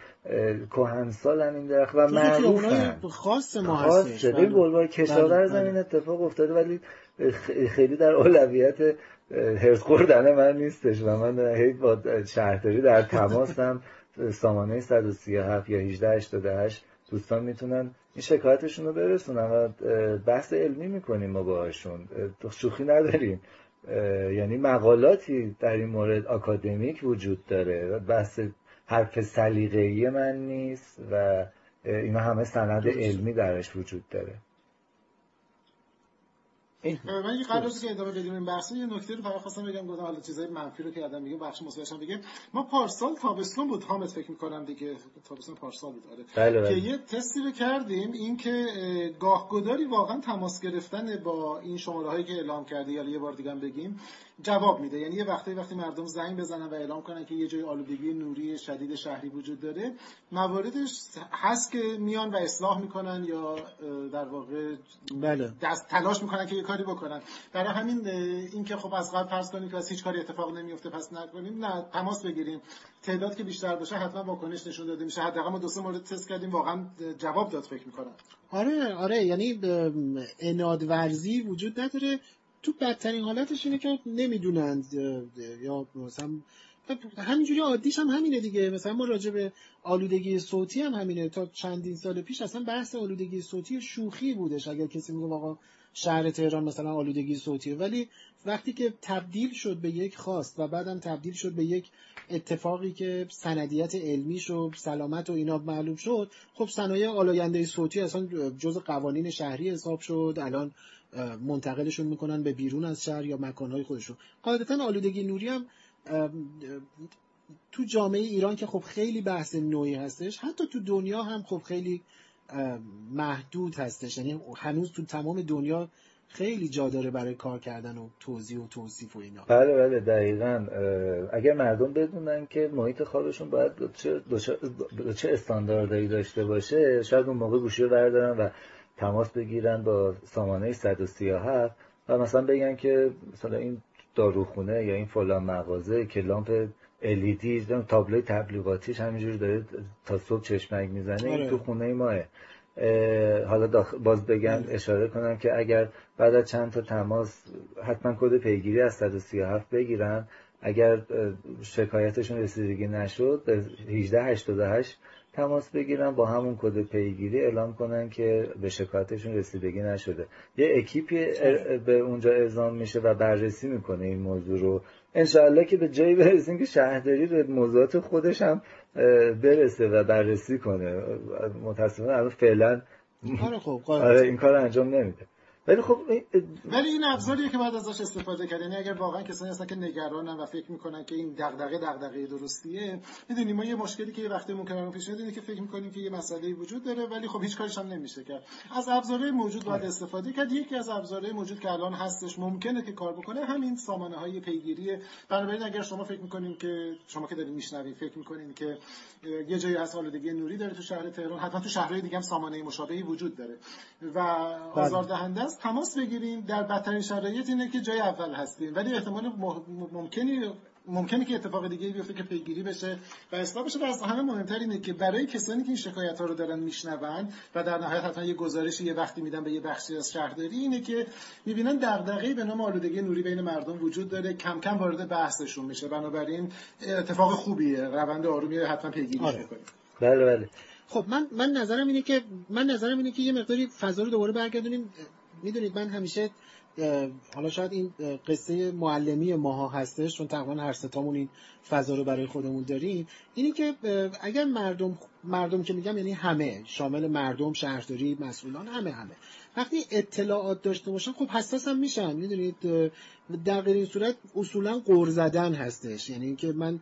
کهنسال هم این درخت و معروف خاص ما هستش. این بلوار کشاور زمین اتفاق افتاده ولی خیلی در اولویت هرس خوردن من نیستش و من هی با شهرداری در تماسم [laughs] سامانه 137 یا 1888 دوستان می‌تونن این شکایتشون رو برسونن و بحث علمی می‌کنیم ما باهاشون. شوخی نداریم. یعنی مقالاتی در این مورد آکادمیک وجود داره بحث حرف سلیقه‌ای من نیست و اینا همه سند علمی درش وجود داره. من یه قبل از که ادامه بدیم. این بحث یه نکته رو فقط خواستم بگم گفتم حالا چیزای منفی رو کردم میگم بخش مثبتش هم بگم ما پارسال تابستون بود حامد فکر می‌کنم دیگه تابستون پارسال بود آره. بله بله. که یه تستی رو کردیم اینکه گاهگداری واقعا تماس گرفتن با این شماره هایی که اعلام کرده یا یه بار دیگه هم بگیم. جواب میده. یعنی یه وقتی وقتی مردم زنگ بزنن و اعلام کنن که یه جای آلودگی نوری شدید شهری وجود داره مواردش هست که میان و اصلاح می‌کنن یا در واقع بله. دست تلاش می‌کنن که یه کاری بکنن. برای همین اینکه خب از قبل فرض کنیم که از هیچ کاری اتفاق نمیفته پس نکنیم نه تماس بگیریم. تعداد که بیشتر باشه حتما واکنش نشون داده میشه. حداقل ما دو سه مورد تست کردیم واقعا جواب داد فکر می‌کنم. آره آره. یعنی اناد ورزی وجود نداره. تو بدترین حالتش اینه که نمی‌دونند یا مثلا همینجوری عادیش هم همینه دیگه. مثلا ما راجع به آلودگی صوتی هم همینه. تا چندین سال پیش اصلا بحث آلودگی صوتی شوخی بودش. اگر کسی میگه آقا شهر تهران مثلا آلودگی صوتیه ولی وقتی که تبدیل شد به یک خواست و بعدم تبدیل شد به یک اتفاقی که سندیت علمی شد سلامت و اینا معلوم شد خب صنایع آلاینده صوتی اصلا جز قوانین شهری حساب شد. الان منتقلشون می‌کنن به بیرون از شهر یا مکانهای خودشون. قاعدتا آلودگی نوری هم تو جامعه ایران که خب خیلی بحث نوعی هستش حتی تو دنیا هم خب خیلی محدود هستش. یعنی هنوز تو تمام دنیا خیلی جا داره برای کار کردن و توضیح و توصیف و اینا. بله بله دقیقا. اگر مردم بدونن که محیط خوابشون باید چه, چه استانداردهایی داشته باشه شاید اون موقع گوشی رو بردارن و تماس بگیرن با سامانه 137 و مثلا بگن که مثلا این داروخونه یا این فلان مغازه که لامپ LED تابلوی تبلیغاتیش همینجوری داره تا صبح چشمک می‌زنه این تو خونه ماه. حالا باز بگن اشاره کنم که اگر بعد از چند تا تماس حتما کد پیگیری از 137 بگیرن. اگر شکایتشون رسیدگی نشد به 1888 تماس بگیرن با همون کد پیگیری اعلام کنن که به شکایتشون رسیدگی نشده. یه اکیپی به اونجا اعزام میشه و بررسی می‌کنه این موضوع رو. انشاءالله که به جایی برسیم که شهرداری به موضوعات خودش هم برسه و بررسی کنه. متاسفانه الان فعلا آره خب آره این کار انجام نمیده. ولی خب ولی این ابزاریه که بعد ازش استفاده کرد یعنی اگر واقعا کسانی هستن که نگرانن و فکر می‌کنن که این دغدغه دغدغه درستیه می‌دونیم ما یه مشکلی که یه وقتی ممکنه پیش میاد که فکر می‌کنیم که یه مسئله وجود داره ولی خب هیچ کارش هم نمیشه کرد. از ابزارهای موجود باید استفاده کرد. یکی از ابزارهای موجود که الان هستش ممکنه که کار بکنه همین سامانه های پیگیری بنابراین اگر شما فکر می‌کنین که شما که دارین میشنوید فکر می‌کنین که یه جایی هست آلودگی نوری داره تو شهر تهران حتما تو شهرهای دیگه هم سامانه مشابهی وجود داره. و آزاردهنده است. تماس بگیریم. در بدترین شرایط اینه که جای اول هستیم. ولی احتمال ممکنی ممکنه که اتفاق دیگه بیفته که پیگیری بشه و اصلاح بشه. و از همه مهمتر اینه که برای کسانی که این شکایت ها رو دارن میشنون و در نهایت حتما یه گزارشی یه وقتی میدن به یه بخشی از شهرداری اینه که می‌بینن دغدغه‌ای به نام آلودگی نوری بین مردم وجود داره. کم کم وارد بحثشون میشه. بنابراین اتفاق خوبیه. روند آرومی حتما پیگیری آره. بله بله. خب من من نظرم اینه که من نظرم اینه که یه مقداری فضا رو دوباره برگردونیم. می‌دونید من همیشه حالا شاید این قصه معلمی ماها هستش چون تقریبا هر ستامون این فضا رو برای خودمون داریم. اینی که اگر مردم مردم که میگم یعنی همه شامل مردم شهرداری مسئولان همه همه. وقتی اطلاعات داشته باشن خب حساس هم میشن می‌دونید در غیر این صورت اصولا قور زدن هستش. یعنی اینکه من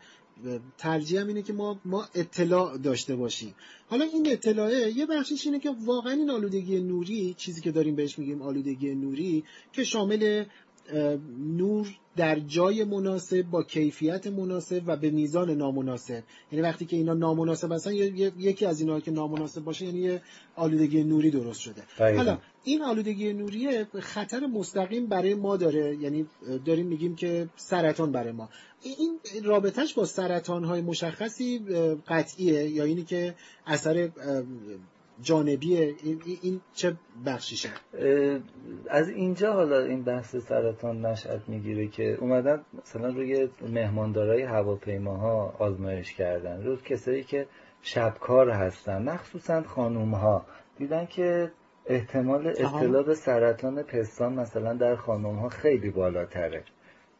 ترجیحم اینه که ما ما اطلاع داشته باشیم. حالا این اطلاعه یه بخشش اینه که واقعا این آلودگی نوری چیزی که داریم بهش میگیم آلودگی نوری که شامل نور در جای مناسب با کیفیت مناسب و به میزان نامناسب. یعنی وقتی که اینا نامناسب هستن یکی از اینا که نامناسب باشه یعنی یه آلودگی نوری درست شده. حالا این آلودگی نوری خطر مستقیم برای ما داره. یعنی داریم میگیم که سرطان برای ما. این رابطهش با سرطان های مشخصی قطعیه. یا اینی که اثر جانبیه این, این چه بخشیشه؟ از اینجا حالا این بحث سرطان نشأت می‌گیره که اومدن مثلا روی مهماندارای هواپیماها آزمایش کردن. روی کسایی که شبکار هستن مخصوصا خانوم ها دیدن که احتمال ابتلا به سرطان پستان مثلا در خانوم ها خیلی بالاتره.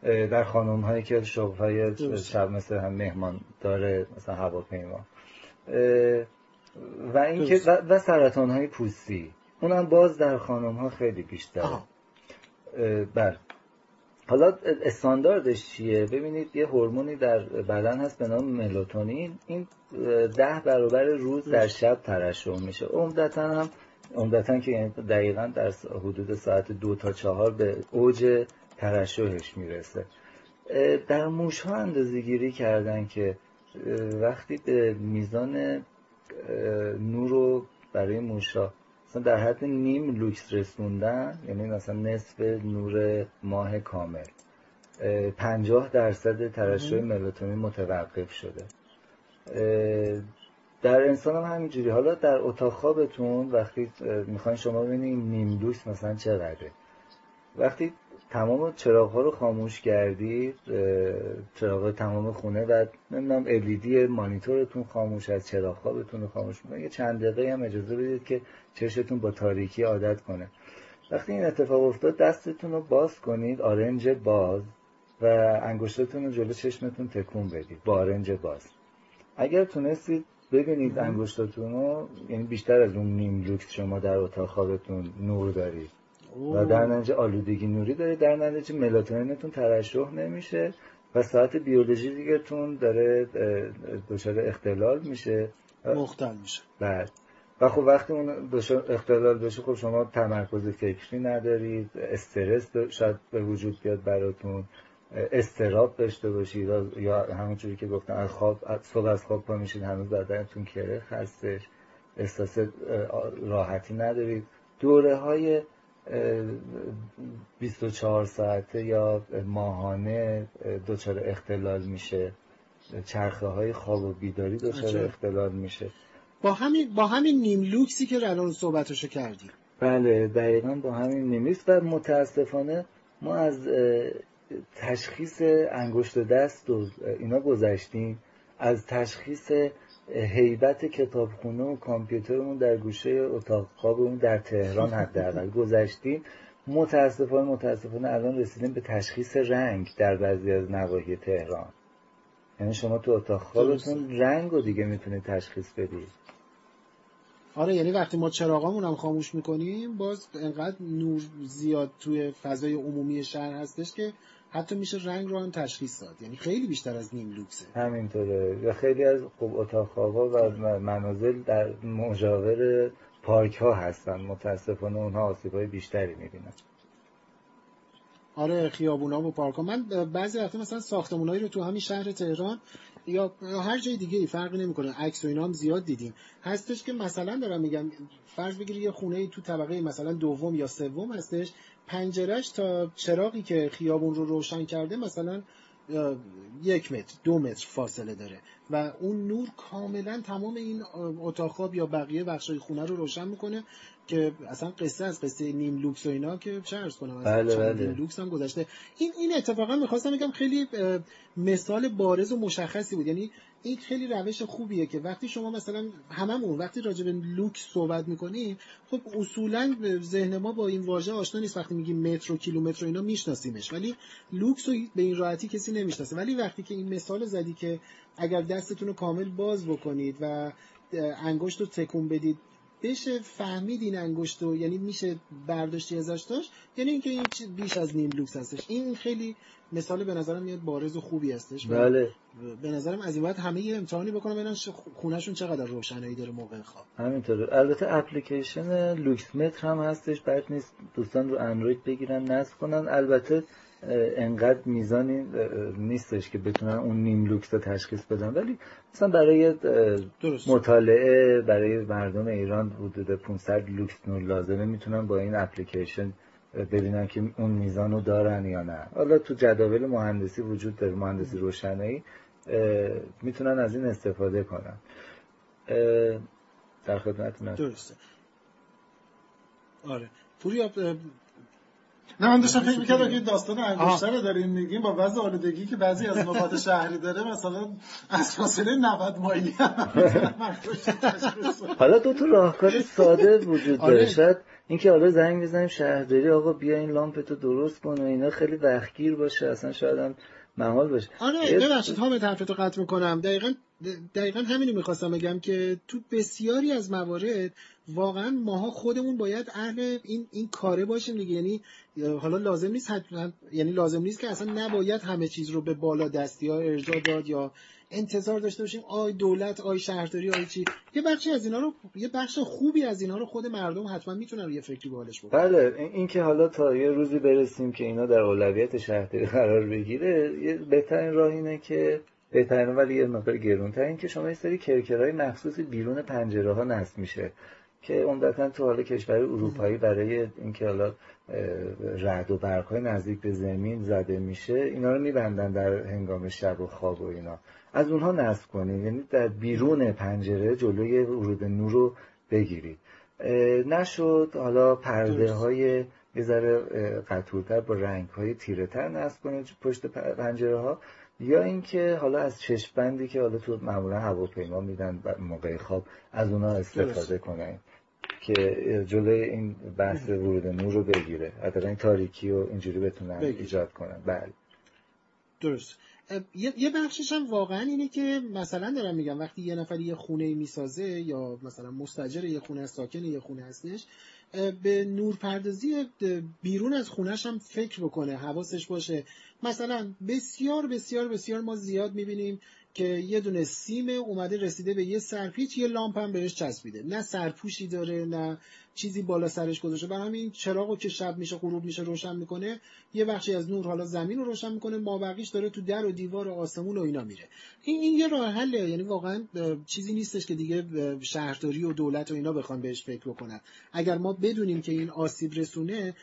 در خانوم هایی که شغل های شب مثل هم مهمان داره مثلا هواپیما. و اینکه و, و سرطان های پوستی. اونم باز در خانم ها خیلی بیشتر بر حالا استانداردش چیه؟ ببینید یه هورمونی در بدن هست به نام ملاتونین. این ده برابر روز در شب ترشح میشه. عمدتا هم عمدتا که یعنی دقیقا در حدود ساعت دو تا چهار به اوج ترشحش می‌رسه. در موش ها اندازه گیری کردن که وقتی به میزان نور رو برای موشا. مثلا در حد نیم لوکس رسوندن یعنی مثلا نصف نور ماه کامل. پنجاه درصد ترشح ملاتونین متوقف شده. در انسان هم همینجوری. حالا در اتاق خوابتون وقتی می‌خواین شما ببینید نیم لوکس مثلا چقدره. وقتی تمام چراغ ها رو خاموش کردید چراغ تمام خونه و نمی‌دونم الیدی مانیتورتون خاموش از چراغ خوابتون رو خاموش کنید یه چند دقیقه هم اجازه بدید که چشتون با تاریکی عادت کنه. وقتی این اتفاق افتاد دستتون رو باز کنید آرنج باز و انگشتتون رو جلو چشمتون تکون بدید با آرنج باز. اگر تونستید ببینید انگشتتون رو یعنی بیشتر از اون نیم لوکس شما در اتاق خوابتون نور دارید. و در نتیجه آلودگی نوری داره. در نتیجه ملاتونینتون ترشح نمیشه و ساعت بیولوژی دیگهتون داره دچار اختلال میشه. مختل میشه. بعد. و خب وقتی اون اختلال بشه خب شما تمرکز فکری ندارید استرس شاید به وجود بیاد براتون استراب داشته باشید یا همونجوری که گفتم از خواب صبح از خواب پا میشید هنوز بدنتون کره هستش احساس راحتی ندارید. دوره های 24 ساعته یا ماهانه دچار اختلال میشه. چرخه های خواب و بیداری دچار اختلال میشه. با همین با همین نیم لوکسی که الان صحبتشو کردیم. بله دقیقا با همین نیم و متاسفانه ما از تشخیص انگشت دست و اینا گذشتیم. از تشخیص هیبت کتابخونه و کامپیوترمون در گوشه اتاق خوابمون در تهران حداقل گذشتیم. متاسفانه متاسفانه الان رسیدیم به تشخیص رنگ در بعضی از نواحی تهران. یعنی شما تو اتاق خوابتون رنگ رو دیگه می‌تونید تشخیص بدید. آره یعنی وقتی ما چراغامون هم خاموش می‌کنیم باز انقدر نور زیاد توی فضای عمومی شهر هستش که حتی میشه رنگ رو هم تشخیص داد. یعنی خیلی بیشتر از نیم لوکسه. همینطوره. و خیلی از خب اتاق خوابا و منازل در مجاور پارک ها هستن. متاسفانه اونها آسیب های بیشتری می‌بینن. آره خیابونا و پارک ها من بعضی وقتا مثلا ساختمونایی رو تو همین شهر تهران یا هر جای دیگه ای فرقی نمی‌کنه. عکس و اینا هم زیاد دیدیم. هستش که مثلا دارم میگم فرض بگیری یه خونه ای تو طبقه مثلا دوم یا سوم هستش. پنجرش تا چراغی که خیابون رو روشن کرده مثلا یک متر دو متر فاصله داره. و اون نور کاملا تمام این اتاق یا بقیه بخشای خونه رو روشن می‌کنه که اصلا قصه از قصه نیم لوکس و اینا که چه عرض کنم بله بله. نیم لوکس هم گذشته. این این اتفاقا می‌خواستم بگم خیلی مثال بارز و مشخصی بود. یعنی این خیلی روش خوبیه که وقتی شما مثلا هممون وقتی راجع به لوکس صحبت می‌کنیم خب اصولا ذهن ما با این واژه آشنا نیست وقتی میگیم متر و کیلومتر و اینا میشناسیمش. ولی لوکس رو به این راحتی کسی نمی‌شناسه. ولی وقتی که این مثال زدی که اگر دستتون رو کامل باز بکنید و انگشت رو تکون بدید بشه فهمید این انگشت رو یعنی میشه برداشتی ازش داشت؟ یعنی اینکه این بیش از نیم لوکس هستش. این خیلی مثال به نظرم میاد بارز و خوبی هستش بله. به نظرم از این باید همه یه امتحانی بکنم ببینن خونهشون چقدر روشنایی داره موقع خواب. همینطوره. البته اپلیکیشن لوکس متر هم هستش بد نیست دوستان رو اندروید بگیرن نصب کنن. البته انقدر میزانی نیستش که بتونن اون نیم لوکس رو تشخیص بدن. ولی مثلا برای مطالعه برای مردم ایران حدود 500 لوکس نور لازمه. می‌تونن با این اپلیکیشن ببینن که اون میزان رو دارن یا نه. حالا تو جداول مهندسی وجود داره مهندسی روشنایی می‌تونن از این استفاده کنن. در خدمتتون درسته. آره. پوریا نه من داشتم فکر می‌کردم که داستان انگشتر رو داریم میگیم با وضع آلودگی که بعضی از نقاط شهری داره مثلا از فاصله 90 مایلی [laughs] حالا دو تا راهکار ساده وجود داره. شاید اینکه حالا زنگ بزنیم شهرداری آقا بیا این لامپ تو درست کن و اینا خیلی وقتگیر باشه اصلا شاید هم محال باشه. آره ببخشید ها حرفتو قطع می‌کنم. دقیقا دقیقا همینو می‌خواستم بگم که تو بسیاری از موارد واقعا ماها خودمون باید اهل این این کاره باشیم دیگه. یعنی حالا لازم نیست یعنی لازم نیست که اصلا نباید همه چیز رو به بالا دستی ها ارجاع داد یا انتظار داشته باشیم. آی دولت آی شهرداری آی چی. یه بخشی از اینا رو یه بخش خوبی از اینا رو خود مردم حتما می‌تونن یه فکری بالش بکنن. بله این که حالا تا یه روزی برسیم که اینا در اولویت شهرداری قرار بگیره یه بهترین راه اینه که بهترین ولی یه مقدار گرونتر این که شما یه سری کرکرهای مخصوصی بیرون پنجره ها نصب میشه. که عمدتا تو حال کشور اروپایی برای اینکه حالا رعد و برق های نزدیک به زمین زده میشه اینا رو میبندن در هنگام شب و خواب و اینا. از اونها نصب کنید یعنی در بیرون پنجره جلوی ورود نور رو بگیرید. نشد حالا پرده های یه ذره قطورتر با رنگ های تیره تر نصب کنید پشت پنجره ها یا اینکه حالا از چشمبندی که حالا تو معمولا هواپیما میدن موقع خواب از اونها استفاده کنید که جلوی این بحث ورود نور رو بگیره. حتی این تاریکی رو اینجوری بتونن ایجاد کنن. بله. درست. یه بخشش هم واقعا اینه که مثلا دارم میگم وقتی یه نفر یه خونه می‌سازه یا مثلا مستجر یه خونه ساکن یه خونه هستش به نورپردازی بیرون از خونهش هم فکر بکنه حواسش باشه. مثلا بسیار بسیار بسیار ما زیاد می‌بینیم که یه دونه سیم اومده رسیده به یه سرپیچ یه لامپ هم بهش چسبیده. نه سرپوشی داره نه چیزی بالا سرش گذاشته. برای همین چراغو که شب میشه غروب میشه روشن می‌کنه یه بخشی از نور حالا زمین رو روشن می‌کنه ما بقیش داره تو در و دیوار و آسمون و اینا میره. این این یه راه حله. یعنی واقعا چیزی نیستش که دیگه شهرداری و دولت و اینا بخوان بهش فکر بکنن. اگر ما بدونیم که این آسیب رسونه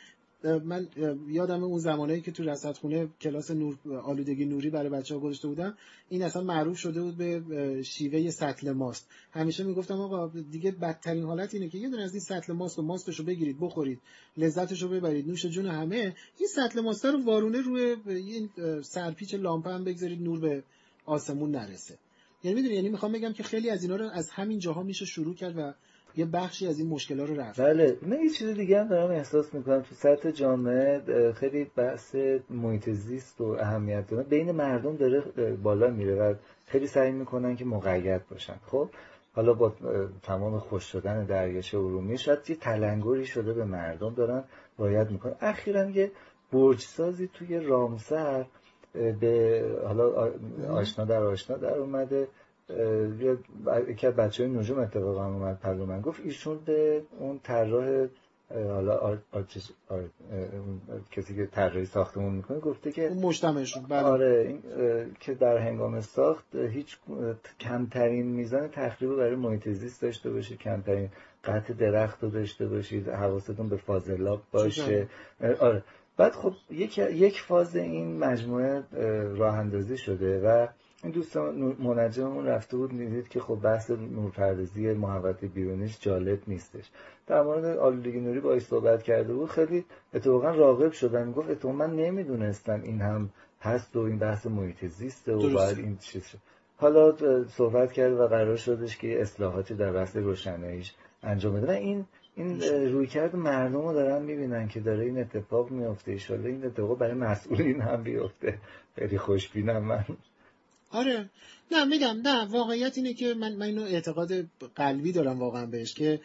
من یادم اون زمانایی که تو رصدخونه کلاس نور آلودگی نوری برای بچه ها گذاشته بودم این اصلا معروف شده بود به شیوه سطل ماست. همیشه می‌گفتم آقا دیگه بدترین حالت اینه که یه دونه از این سطل ماست و ماستشو بگیرید بخورید لذتشو ببرید نوش جون همه این سطل ماست رو وارونه روی این سرپیچ لامپ هم بگذارید نور به آسمون نرسه. یعنی می‌دونی یعنی می‌خوام بگم که خیلی از اینا رو از همین جاها میشه شروع کرد و یه بخشی از این مشکل رو رفت. بله من یه چیز دیگه هم دارم احساس می‌کنم تو سطح جامعه خیلی بحث محیط زیست و اهمیت داره. بین مردم داره بالا میره و خیلی سعی می‌کنن که مقید باشن. خب حالا با تمام خوش شدن دریاچه ارومیه شاید یه تلنگری شده به مردم دارن باید می‌کنن. اخیرا یه برجسازی توی رامسر به حالا آشنا در آشنا در اومده. یکی از بچه های نجوم اتفاقا اومد پلو من گفت ایشون به اون طراح حالا آر... کسی که طراحی ساختمون می‌کنه گفته که اون مجتمعشون بله. آره این... که در هنگام ساخت هیچ کمترین میزان تخریب برای محیط زیست داشته باشید کمترین قطع درخت رو داشته باشید حواستون به فاضلاب باشه. آره. بعد خب یک یک فاز این مجموعه راه اندازی شده و این دوستان منجممون رفته بود می‌دید که خب بحث نورپردازی محوطه بیرونیش جالب نیستش. در مورد آلودگی نوری با صحبت کرده بود خیلی اتفاقا راغب شدن می‌گفت اتفاقا من نمی‌دونستم این هم هست و این بحث محیط زیسته و باید این چیز حالا صحبت کرد و قرار شدش که اصلاحاتی در بحث روشناییش انجام بده. و این این رویکرد مردم رو دارن می‌بینن که داره این اتفاق میفته ایشالا این اتفاق برای مسئولین هم بیفته. خیلی خوشبینم من. آره. نه میگم نه واقعیت اینه که من, من اینو اعتقاد قلبی دارم واقعا بهش که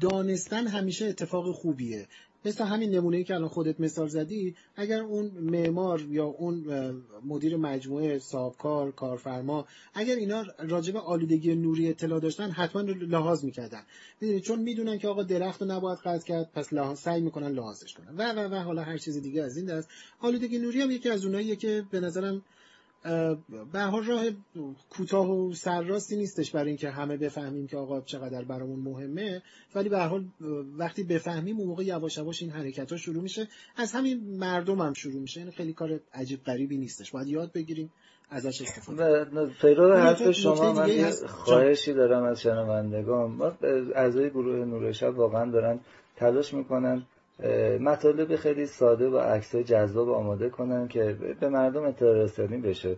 دانستن همیشه اتفاق خوبیه. مثل همین نمونه که الان خودت مثال زدی اگر اون معمار یا اون مدیر مجموعه صاحبکار کارفرما اگر اینا راجب آلودگی نوری اطلاع داشتن حتما لحاظ می‌کردن. می‌دونید چون می‌دونن که آقا درخت رو نباید قطع کرد پس لحاظ سعی می‌کنن لحاظش کنن. و و و حالا هر چیز دیگه از این دست. آلودگی نوری هم یکی از اوناییه که به نظرم به حال راه کوتاه و سرراستی نیستش برای اینکه همه بفهمیم که آقا چقدر برامون مهمه. ولی به حال وقتی بفهمیم اون موقع یواش یواش این حرکت ها شروع میشه. از همین مردم هم شروع میشه. این خیلی کار عجیب غریبی نیستش. باید یاد بگیریم ازش استفاده پیرو حرف شما من خواهشی دارم از شنوندگان. اعضای گروه نور شب واقعا دارن تلاش می‌کنن مطالب خیلی ساده و عکسای جذاب آماده کنن که به مردم اطلاع رسانی بشه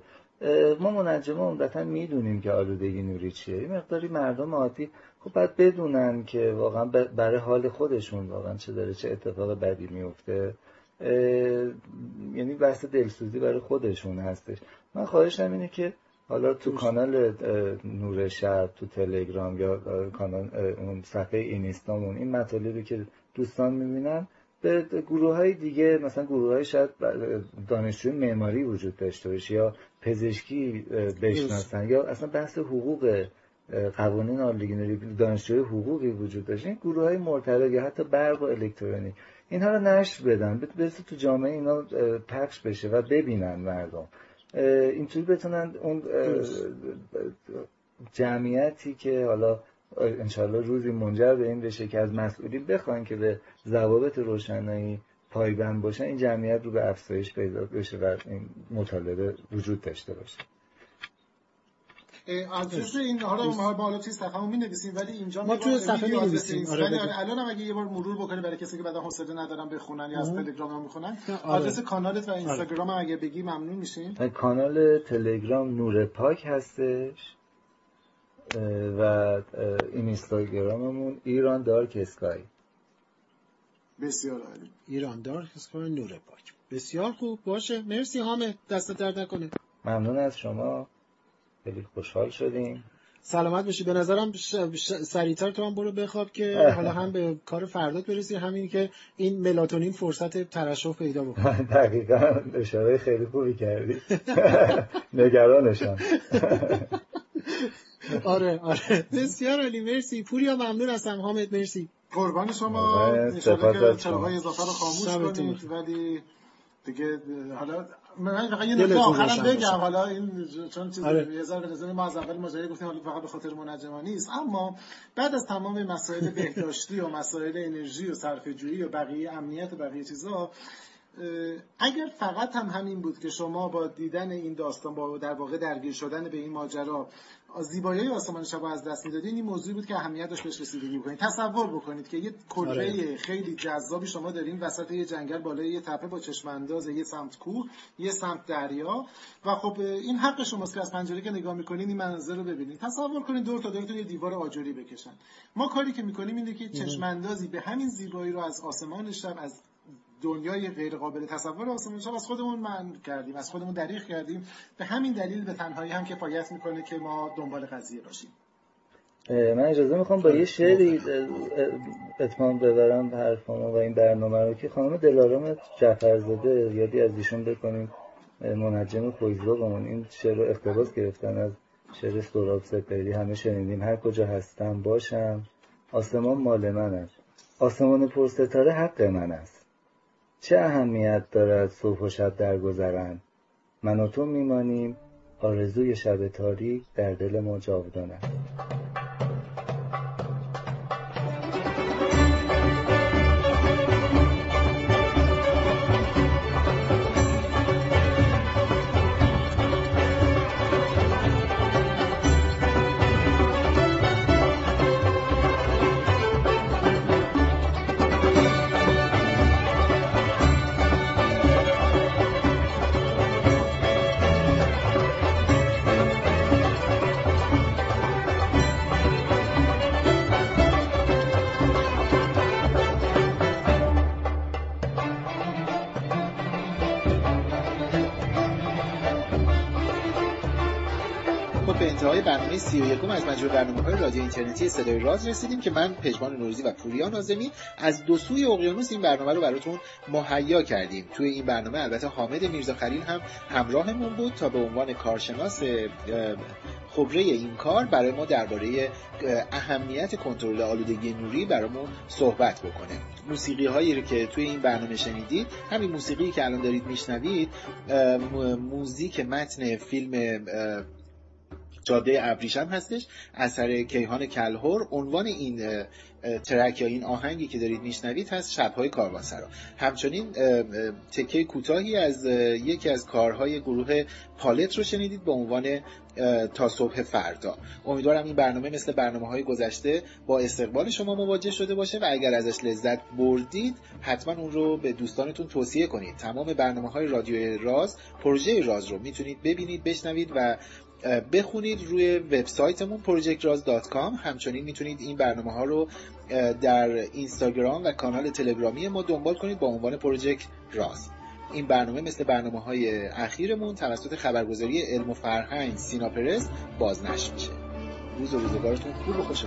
ما منجمه عمدتا می‌دونیم که آلودگی نوری چیه. این مقداری مردم عادی خب باید بدونن که واقعا برای حال خودشون واقعا چه داره چه اتفاق بدی میفته یعنی بحث دلسوزی برای خودشون هستش. من خواهشم اینه که حالا تو کانال نور شب تو تلگرام یا کانال اون صفحه اینستامون این مطالبی که دوستان می‌بینن. به گروه های دیگه مثلا گروه های شاید دانشجوی معماری وجود داشته باشه یا پزشکی بشناسن یا اصلا بحث حقوق قوانین آلودگی دانشجوی حقوقی وجود داشته. این گروه های مرتبط یا حتی برق و الکترونیک. اینها رو نشر بدن. برسه تو جامعه اینا پخش بشه و ببینن مردم. اینطوری بتونن اون جمعیتی که حالا انشالله روزی منجر به این بشه که از مسئولین بخوان که به ضوابط روشنایی پایبند باشن این جمعیت رو به افزایش پیدا بشه و این مطالبه وجود داشته باشه. از این حالا ما بالا توی صفحه می نویسیم ولی اینجا ما توی صفحه می نویسیم آره الان هم اگه یه بار مرور بکنی برای کسی که بعدا حوصله ندارن بخونن یا از تلگرام هم می‌خونن آره. آدرس کانالت و اینستاگرام هم اگه بگی ممنون میشیم. کانال تلگرام نور پاک هستش. و این اینستاگراممون ایران دارک اسکای بسیار عالی. ایران دارک اسکای نور پاک. بسیار خوب. باشه. مرسی حامد. دست درد نکنه. ممنون از شما. خیلی خوشحال شدیم. سلامت باشی. به نظرم ش... ش... سریعتر تو هم برو بخواب که حالا هم به کار فردات برسی. همین که این ملاتونین فرصت ترشح پیدا بکنه. [laughs] دقیقا. اشاره خیلی خوبی کردی. [laughs] نگرانشم. [laughs] آره آره. بسیار عالی. مرسی. پوریا ممنون هستم حامد مرسی. قربان شما. انشالله که چراغای اضافه رو خاموش کنید. ولی دیگه حالا من فقط یه نکته آخرم بگم. حالا این چون چیز آره. یه ذره ما از اول ماجرا گفتیم حالا فقط به خاطر منجما نیست. اما بعد از تمام مسائل بهداشتی و مسائل انرژی و صرفه جویی و بقیه امنیت و بقیه چیزا اگر فقط هم همین بود که شما با دیدن این داستان با در واقع درگیر شدن به این ماجرا زیبایی آسمان شب از دست می‌دادین این موضوعی بود که اهمیت داشت بهش رسیدگی بکنید تصور بکنید که یه کلبه آره. خیلی جذابی شما دارین وسط یه جنگل بالای یه تپه با چشم انداز یه سمت کوه یه سمت دریا. و خب این حق شماست که از پنجره که نگاه می‌کنین این منظر رو ببینید. تصور کنید دور تا دورتون یه دیوار آجری بکشن. ما کاری که می‌کنیم اینه که چشم اندازی به همین زیبایی رو از آسمان شب از دنیای غیر قابل تصور آسمان شب از خودمون من کردیم از خودمون دریغ کردیم. به همین دلیل به تنهایی هم کفایت می‌کنه که ما دنبال قضیه باشیم. من اجازه می‌خوام با یه شعری اتمام ببرم حرفامو و این برنامه رو که خانم دلارام جعفرزاده یادی از ایشون بکنیم. منجم فویزبابمون این شعر رو اقتباس گرفتن از شعر سراب سپری همه شنیدیم. هر کجا هستم باشم آسمان مال من است آسمان پرستاره حق من است. چه اهمیت دارد صبح و شب درگذرند من و تو میمانیم آرزوی شب تاریک در دل ما جاودان است برنامه 31 از مجموع برنامه های رادیو اینترنتی صدای راز رسیدیم که من پژمان نوروزی و پوریا نازمی از دو سوی اقیانوس این برنامه رو براتون مهیا کردیم. توی این برنامه البته حامد میرزا خلیل هم همراهمون بود تا به عنوان کارشناس خبره این کار برای ما درباره اهمیت کنترل آلودگی نوری برامون صحبت بکنه. موسیقی هایی رو که توی این برنامه شنیدید همین موسیقی که الان دارید میشنوید موزیک متن فیلم جاده ابریشم هستش. اثر کیهان کلهور عنوان این ترک یا این آهنگی که دارید میشنوید هست شبهای کاروانسرا. همچنین تکه کوتاهی از یکی از کارهای گروه پالت رو شنیدید به عنوان تا صبح فردا. امیدوارم این برنامه مثل برنامه های گذشته با استقبال شما مواجه شده باشه و اگر ازش لذت بردید حتما اون رو به دوستانتون توصیه کنید. تمام برنامه های رادیو راز پروژه راز رو می‌تونید ببینید بشنوید و بخونید روی وبسایتمون projectraz.com همچنین می‌تونید این برنامه ها رو در اینستاگرام و کانال تلگرامی ما دنبال کنید با عنوان پروژکت راز این برنامه مثل برنامه های اخیرمون توسط خبرگزاری علم و فرهنگ سینا پرس بازنشر میشه. روز و روزگارتون خوب و خوش